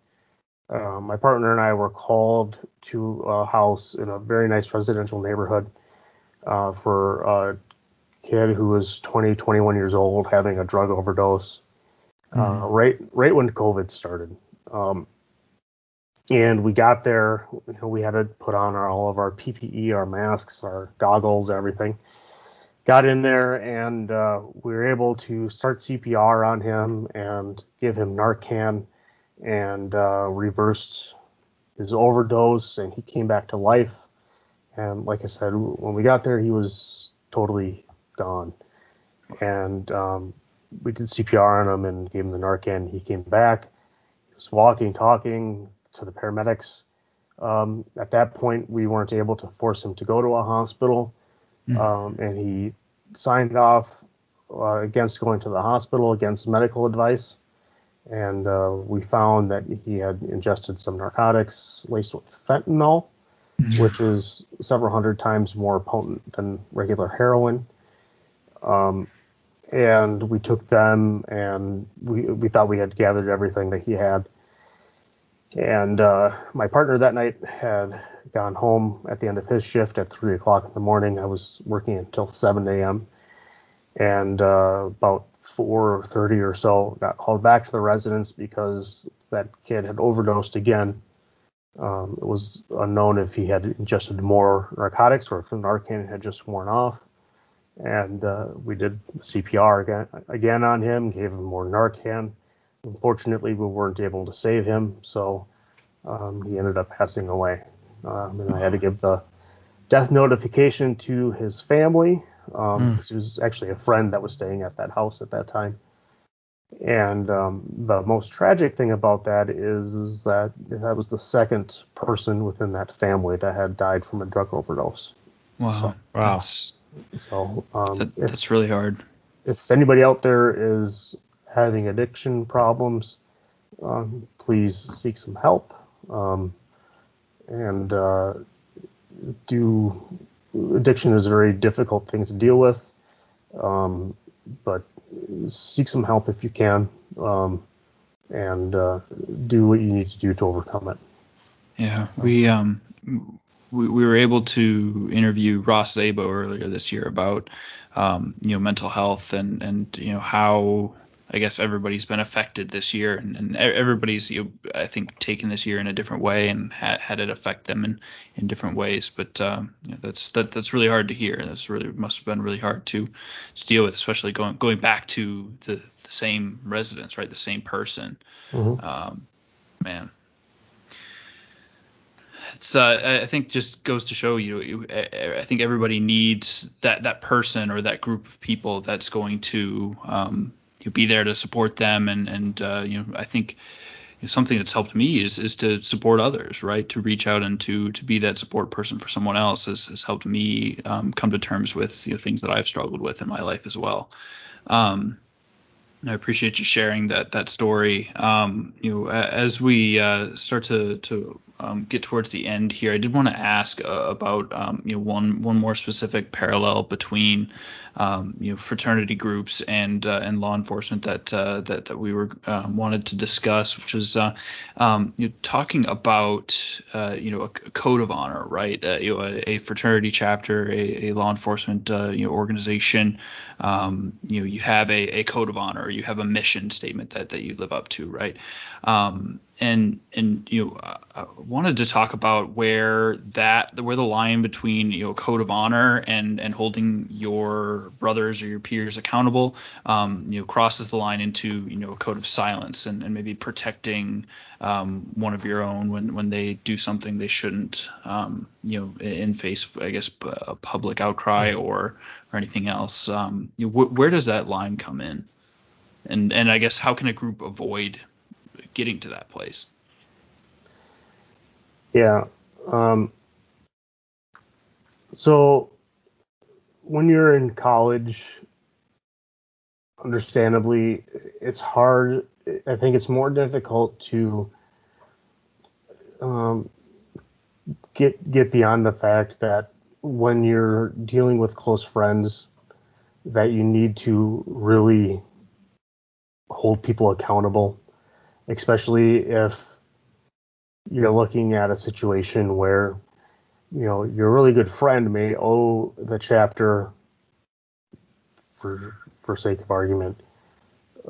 uh, my partner and I were called to a house in a very nice residential neighborhood uh, for a kid who was 20, 21 years old having a drug overdose. Uh, right right when COVID started. Um, and we got there, you know, we had to put on our, all of our PPE, our masks, our goggles, everything. Got in there and uh, we were able to start CPR on him and give him Narcan and uh, reversed his overdose and he came back to life. And like I said, when we got there, he was totally gone. And um, we did CPR on him and gave him the Narcan. He came back. He was walking, talking to the paramedics. Um, at that point, we weren't able to force him to go to a hospital, um, and he signed off uh, against going to the hospital against medical advice. And uh, we found that he had ingested some narcotics laced with fentanyl, which is several hundred times more potent than regular heroin. Um, and we took them, and we we thought we had gathered everything that he had. And uh, my partner that night had gone home at the end of his shift at three o'clock in the morning. I was working until 7 a.m. And uh, about 4:30 or so, got called back to the residence because that kid had overdosed again. Um, it was unknown if he had ingested more narcotics or if the Narcan had just worn off. And uh, we did CPR again, again on him, gave him more Narcan. Unfortunately, we weren't able to save him, so um, he ended up passing away. Um, and I had to give the death notification to his family um, he was actually a friend that was staying at that house at that time. And um, the most tragic thing about that is that that was the second person within that family that had died from a drug overdose. wow Wow. that's, So um, that, if, that's really hard if anybody out there is having addiction problems, um, please seek some help. Um, and uh, do addiction is a very difficult thing to deal with, um, but seek some help if you can, um, and uh, do what you need to do to overcome it. Yeah, we um we, we were able to interview Ross Szabo earlier this year about um, you know mental health and and you know how I guess everybody's been affected this year, and, and everybody's you know, I think taken this year in a different way and had, had it affect them in, in different ways. But um, you know, that's that that's really hard to hear. That's really must have been really hard to, to deal with, especially going going back to the, the same residence, right, the same person. Mm-hmm. Um, man, it's uh, I think just goes to show you I think everybody needs that that person or that group of people that's going to um, you be there to support them and and uh, you know I think something that's helped me is is to support others right to reach out and to to be that support person for someone else has, has helped me um, come to terms with you know, things that I've struggled with in my life as well. Um, I appreciate you sharing that that story. Um, you know, as we uh, start to to um, get towards the end here, I did want to ask uh, about um, you know one one more specific parallel between um, you know fraternity groups and uh, and law enforcement that uh, that that we were uh, wanted to discuss, which is uh, um, you know, talking about uh, you know a, code of honor, right? you know, a, a, fraternity chapter, a, a law enforcement you know organization. Um, you know, you have a, a code of honor, you have a mission statement that that you live up to, right? Um, and and you know I wanted to talk about where that where the line between you know code of honor and and holding your brothers or your peers accountable um, you know crosses the line into you know a code of silence and, and maybe protecting um, one of your own when when they do something they shouldn't um, you know in face I guess a public outcry or or anything else. Um, you know, wh- where does that line come in? And and I guess how can a group avoid getting to that place. Yeah. Um, so when you're in college, understandably, it's hard. I think it's more difficult to um, get get beyond the fact that when you're dealing with close friends, that you need to really hold people accountable especially if you're looking at a situation where you know your really good friend may owe the chapter for for sake of argument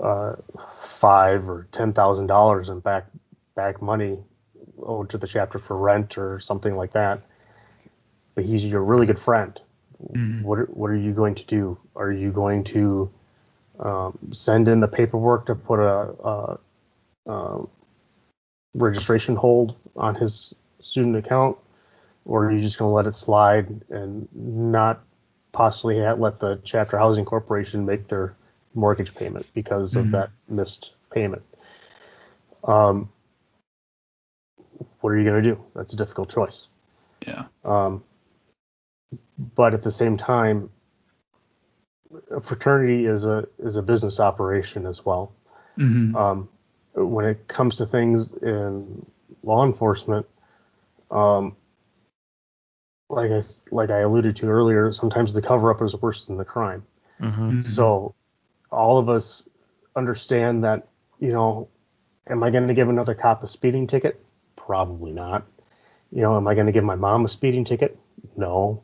uh, five or ten thousand dollars in back back money owed to the chapter for rent or something like that. But he's your really good friend. Mm-hmm. what what are you going to do? Are you going to um, send in the paperwork to put a, a uh, registration hold on his student account, or are you just going to let it slide and not possibly let the chapter housing corporation make their mortgage payment because mm-hmm. of that missed payment? Um, what are you going to do? That's a difficult choice. Yeah. Um, but at the same time, a fraternity is a is a business operation as well. Mm-hmm. Um, when it comes to things in law enforcement, um, like I like I alluded to earlier, sometimes the cover up is worse than the crime. Mm-hmm. mm-hmm. So all of us understand that you know, am I going to give another cop a speeding ticket? Probably not. You know, am I going to give my mom a speeding ticket? No.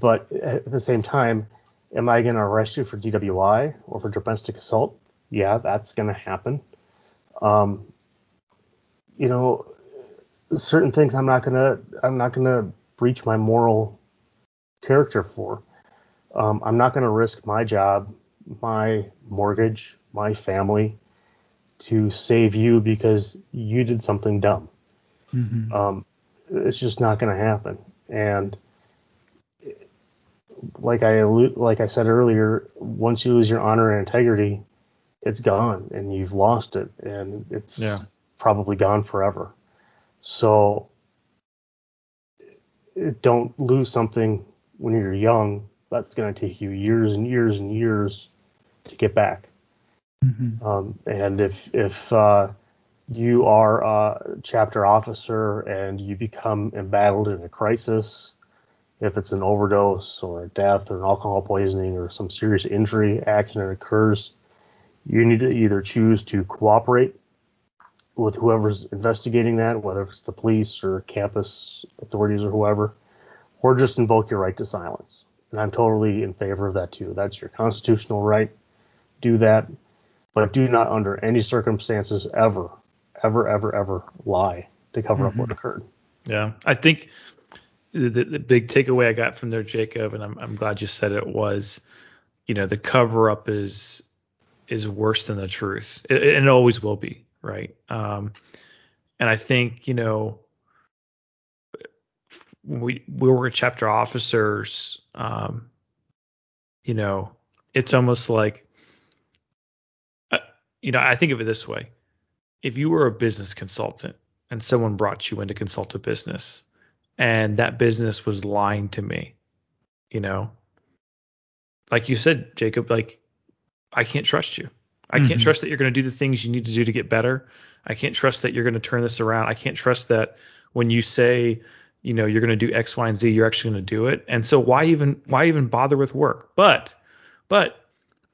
But at the same time, am I going to arrest you for DWI or for domestic assault? Yeah, that's going to happen. Um, you know, certain things I'm not gonna I'm not gonna breach my moral character for. Um, I'm not gonna risk my job, my mortgage, my family to save you because you did something dumb. Mm-hmm. Um, it's just not gonna happen. And like I like I said earlier, once you lose your honor and integrity, it's gone and you've lost it and it's yeah. probably gone forever. So don't lose something when you're young. That's going to take you years and years and years to get back. Mm-hmm. Um, and if if uh, you are a chapter officer and you become embattled in a crisis, if it's an overdose or a death or an alcohol poisoning or some serious injury accident occurs, you need to either choose to cooperate with whoever's investigating that, whether it's the police or campus authorities or whoever, or just invoke your right to silence. And I'm totally in favor of that too. That's your constitutional right. Do that, but do not under any circumstances ever, ever, ever, ever lie to cover mm-hmm. up what occurred. Yeah, I think the, the, big takeaway I got from there, Jacob, and I'm, I'm glad you said it was, you know, the cover up is is worse than the truth, it, it, it always will be, right? Um, and I think you know we we were chapter officers, um, you know, it's almost like, uh, you know, I think of it this way: if you were a business consultant and someone brought you in to consult a business, and that business was lying to me, you know, like you said, Jacob, like I can't trust you. I mm-hmm. can't trust that you're going to do the things you need to do to get better. I can't trust that you're going to turn this around. I can't trust that when you say, you know, you're going to do X, Y, and Z, you're actually going to do it. And so why even why even bother with work? But but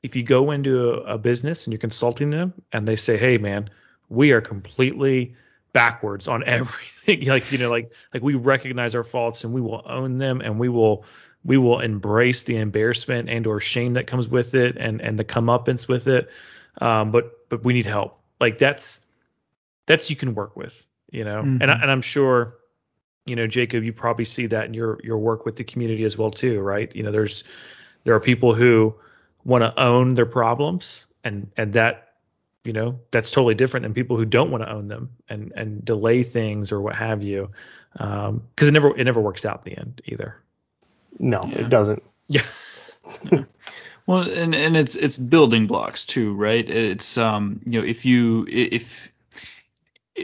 if you go into a, a business and you're consulting them and they say, hey man, we are completely backwards on [laughs] everything. [laughs] like you know, like like we recognize our faults and we will own them and we will we will embrace the embarrassment and or shame that comes with it and and the comeuppance with it. Um, but but we need help. Like that's that's you can work with, you know. Mm-hmm. And I, and I'm sure, you know, Jacob, you probably see that in your your work with the community as well too, right? You know, there's there are people who want to own their problems and and that you know that's totally different than people who don't want to own them and and delay things or what have you because um, it never it never works out in the end either no yeah. it doesn't yeah. [laughs] yeah. Well, and and it's it's building blocks too, right? It's um you know if you if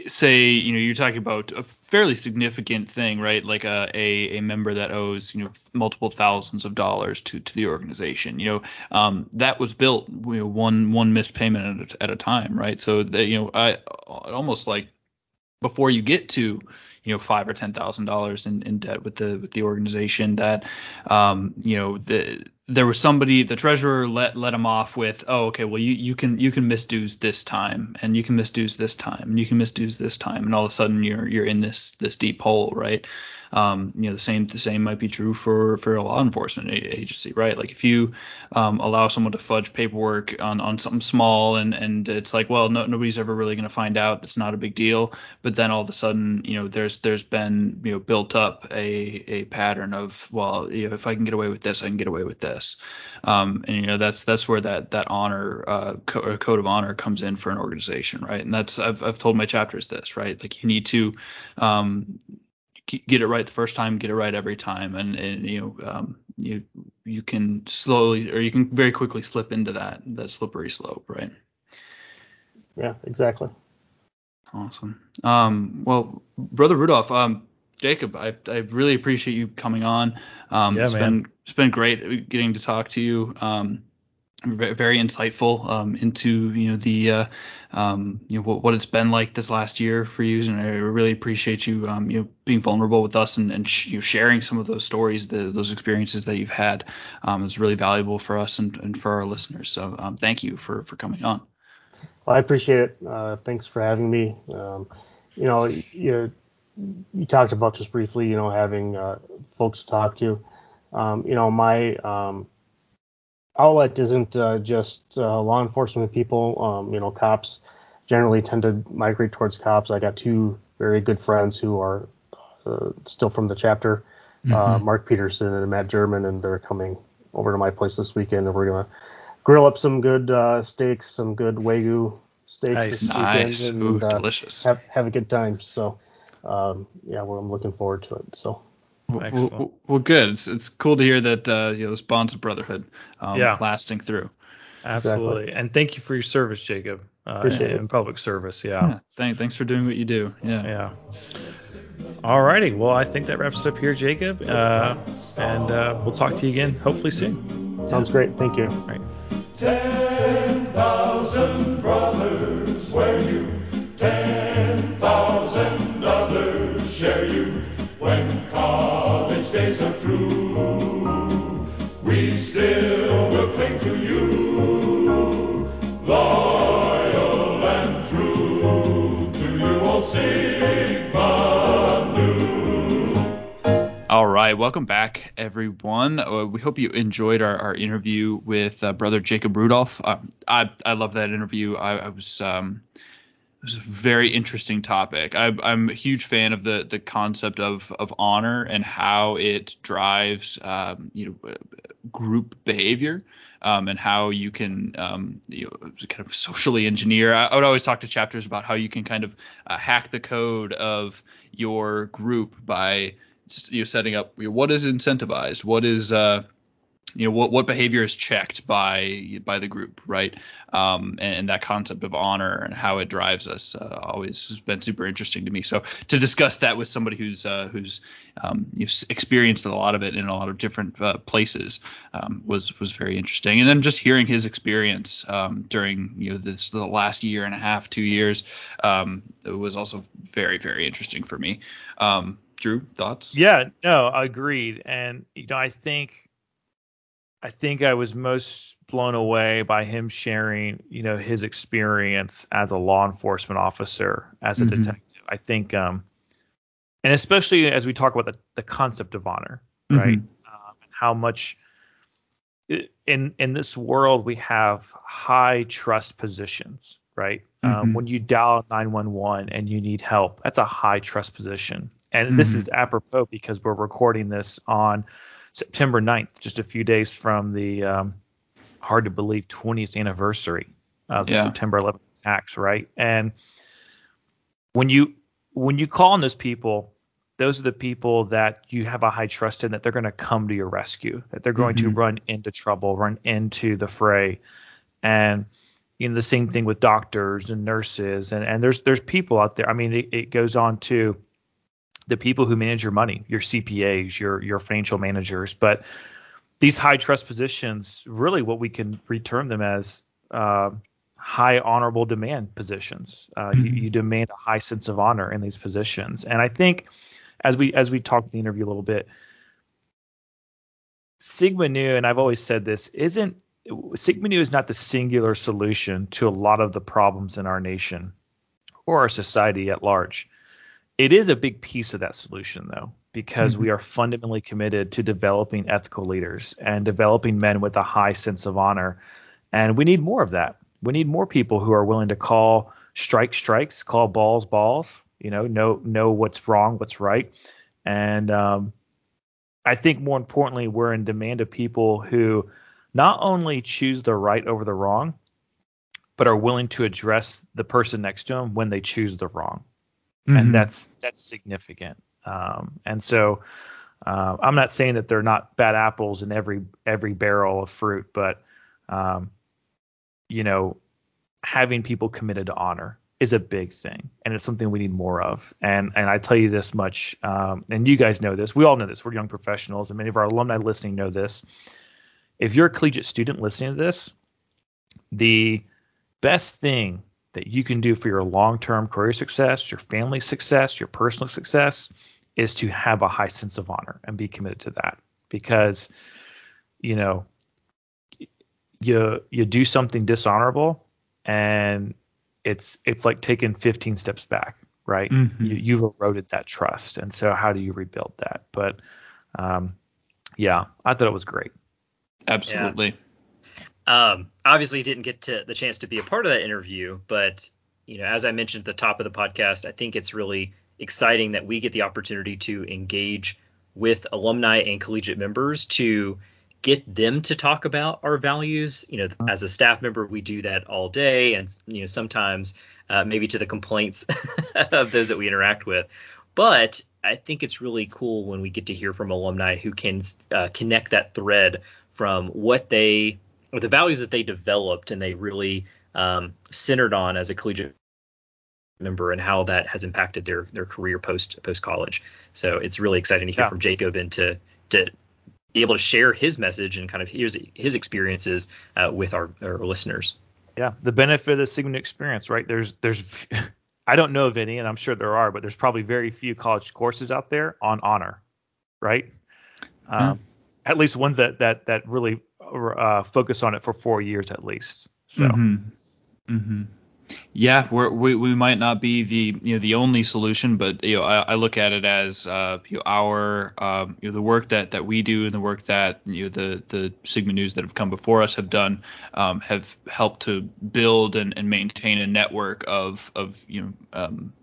say you know you're talking about a fairly significant thing, right? Like a a, a member that owes you know multiple thousands of dollars to to the organization. You know um that was built you know, one one missed payment at a, at a time, right? So that you know I almost like before you get to you know five or ten thousand dollars in, in debt with the with the organization that um, you know the there was somebody the treasurer let let him off with oh okay well you you can you can miss dues this time and you can miss dues this time and you can miss dues this time and all of a sudden you're you're in this this deep hole right um, you know, the same the same might be true for for a law enforcement agency, right? Like if you um, allow someone to fudge paperwork on on something small and and it's like, well, no, nobody's ever really going to find out. That's not a big deal. But then all of a sudden, you know, there's there's been you know built up a a pattern of well, you know, if I can get away with this, I can get away with this. Um, and you know that's that's where that that honor uh, co- code of honor comes in for an organization, right? And that's I've I've told my chapters this, right? Like you need to um, get it right the first time, get it right every time, and, and you know um, you you can slowly or you can very quickly slip into that that slippery slope, right? Yeah, exactly. Awesome. Um, well, brother Rudolph, um, Jacob, I, I really appreciate you coming on. Um, yeah, it's man. been it's been great getting to talk to you. Um, very insightful um, into you know the uh, um, you know what, what, it's been like this last year for you, and I really appreciate you um, you know being vulnerable with us and, and sh- you know, sharing some of those stories, the, those experiences that you've had. Um, it's really valuable for us and, and for our listeners. So um, thank you for for coming on. Well, I appreciate it. Uh, thanks for having me. Um, you know, you you talked about just briefly, you know, having uh, folks to talk to. you know, my outlet isn't uh, just uh, law enforcement people. Um, you know, cops generally tend to migrate towards cops. I got two very good friends who are uh, still from the chapter, uh, mm-hmm. Mark Peterson and Matt German, and they're coming over to my place this weekend, and we're gonna grill up some good uh, steaks, some good wagyu steaks nice. this nice. weekend, and Ooh, uh, delicious. Have, have a good time. So, um, yeah, well, I'm looking forward to it. So. Well, well, good. It's, it's cool to hear that uh, you know those bonds of brotherhood um, yeah. lasting through. Absolutely, exactly. and thank you for your service, Jacob, uh, in, in public service. Yeah. yeah. Thank, thanks for doing what you do. Yeah. Yeah. All righty. Well, I think that wraps up here, Jacob, uh, and uh, we'll talk to you again hopefully soon. Sounds great. Thank you. Welcome back, everyone. Uh, we hope you enjoyed our, our interview with uh, Brother Jacob Rudolph. Uh, I I love that interview. I, I was um, it was a very interesting topic. I, I'm a huge fan of the the concept of of honor and how it drives um, you know group behavior. Um, and how you can um, you know, kind of socially engineer. I, I, would always talk to chapters about how you can kind of uh, hack the code of your group by you know setting up you know, what is incentivized, what is uh, you know what what behavior is checked by by the group, right? Um, and, and, that concept of honor and how it drives us uh, always has been super interesting to me. So to discuss that with somebody who's uh, who's um, experienced a lot of it in a lot of different uh, places um, was was very interesting. And then just hearing his experience um, during you know this the last year and a half, two years, um, it was also very very interesting for me. Um, Drew, thoughts? Yeah, no, agreed. And you know, I think I think I was most blown away by him sharing, you know, his experience as a law enforcement officer, as a mm-hmm. detective. I think, um, and especially as we talk about the, the concept of honor, mm-hmm. right? Um, how much in in this world we have high trust positions, right? Um, mm-hmm. Um, when you dial 911 and you need help, that's a high trust position. And mm-hmm. this is apropos because we're recording this on September 9th, just a few days from the um, hard to believe 20th anniversary of the yeah. September 11th attacks, right? And when you when you call on those people, those are the people that you have a high trust in that they're going to come to your rescue, that they're going mm-hmm. to run into trouble, run into the fray, and you know the same thing with doctors and nurses, and and there's there's people out there. I mean, it, it goes on to the people who manage your money, your CPAs, your your financial managers. But these high trust positions, really, what we can return them as uh, high honorable demand positions. Uh, mm-hmm. you, you, demand a high sense of honor in these positions, and I think as we as we talked in the interview a little bit, Sigma Nu, and I've always said this, isn't Sigma Nu is not the singular solution to a lot of the problems in our nation or our society at large. It is a big piece of that solution, though, because mm-hmm. we are fundamentally committed to developing ethical leaders and developing men with a high sense of honor. And we need more of that. We need more people who are willing to call strike strikes, call balls balls. You know, know know what's wrong, what's right. And um, I think more importantly, we're in demand of people who not only choose the right over the wrong, but are willing to address the person next to them when they choose the wrong mm-hmm. and that's that's significant. Um, and so uh, I'm not saying that they're not bad apples in every every barrel of fruit, but um, you know, having people committed to honor is a big thing, and it's something we need more of. And and I tell you this much, um, and you guys know this. We all know this. We're young professionals, and many of our alumni listening know this. If you're a collegiate student listening to this, the best thing that you can do for your long-term career success, your family success, your personal success is to have a high sense of honor and be committed to that. Because you know you you do something dishonorable and it's it's like taking 15 steps back right? Mm-hmm. you, you've eroded that trust. And so how do you rebuild that? But um yeah i thought it was great. Absolutely um, obviously, didn't get to the chance to be a part of that interview, but you know, as I mentioned at the top of the podcast, I think it's really exciting that we get the opportunity to engage with alumni and collegiate members to get them to talk about our values. You know, as a staff member, we do that all day, and you know, sometimes uh, maybe to the complaints [laughs] of those that we interact with. But I think it's really cool when we get to hear from alumni who can uh, connect that thread from what they or the values that they developed and they really um, centered on as a collegiate member and how that has impacted their their career post post college. So it's really exciting to hear yeah. from Jacob and to to be able to share his message and kind of his his experiences uh, with our, our listeners. Yeah, the benefit of the Sigma experience, right? There's there's [laughs] I don't know of any, and I'm sure there are, but there's probably very few college courses out there on honor, right? Mm-hmm. Um, at least ones that that that really uh, focus on it for four years at least. So. Mm-hmm. Mm-hmm. yeah, we we might not be the you know the only solution, but you know I, I look at it as uh, you know, our um, you know the work that, that we do and the work that you know the the Sigma Nus that have come before us have done um, have helped to build and, and maintain a network of of you know um,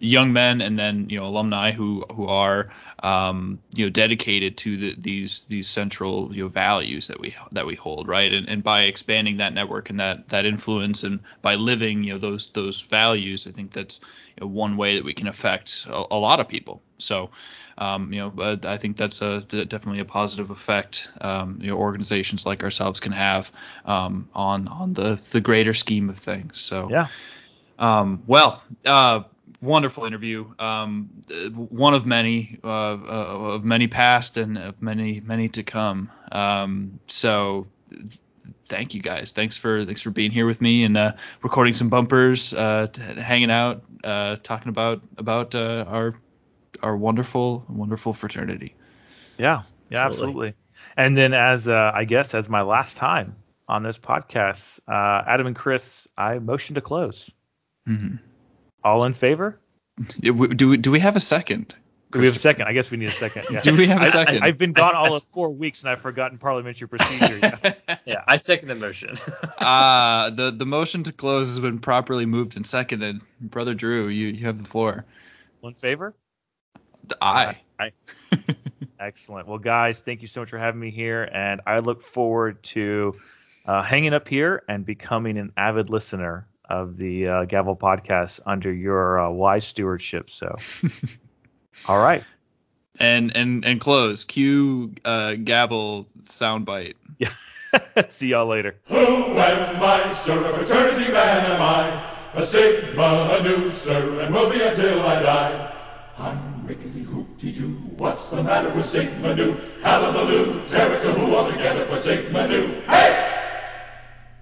young men and then you know alumni who who are um, you know dedicated to the, these these central you know values that we that we hold right? And, and by expanding that network and that that influence and by living you know those those values I think that's you know, one way that we can affect a, a lot of people. So um, you know I think that's a definitely a positive effect um, you know organizations like ourselves can have um, on on the the greater scheme of things. So yeah. um, well, uh, wonderful interview. Um, one of many, uh, uh, of many past and of many, many to come. Um, so thank you guys. Thanks for thanks for being here with me and uh, recording some bumpers, uh, hanging out, uh, talking about about uh, our our wonderful wonderful fraternity. Yeah, yeah, absolutely. absolutely. And then as uh, I guess as my last time on this podcast, uh, Adam and Chris, I motion to close. Mm-hmm. All in favor? Do we, do we have a second? Do we have a second? I guess we need a second. Yeah. [laughs] Do we have a second? I, have been gone all of [laughs] four weeks and I've forgotten parliamentary procedure. Yeah, [laughs] yeah I second the motion. uh, the the motion to close has been properly moved and seconded. Brother Drew, you, you have the floor. All in favor? Aye. Aye. Excellent. Well, guys, thank you so much for having me here, and I look forward to uh, hanging up here and becoming an avid listener of the uh, Gavel podcast under your uh, wise stewardship. So, [laughs] all right. And and and close. Cue uh, Gavel soundbite. Yeah. [laughs] See y'all later. Who am I, sir? A fraternity man am I? A Sigma, a Nu, sir, and will be until I die. I'm rickety hoopty doo. What's the matter with Sigma Nu? Hallelujah, Terrica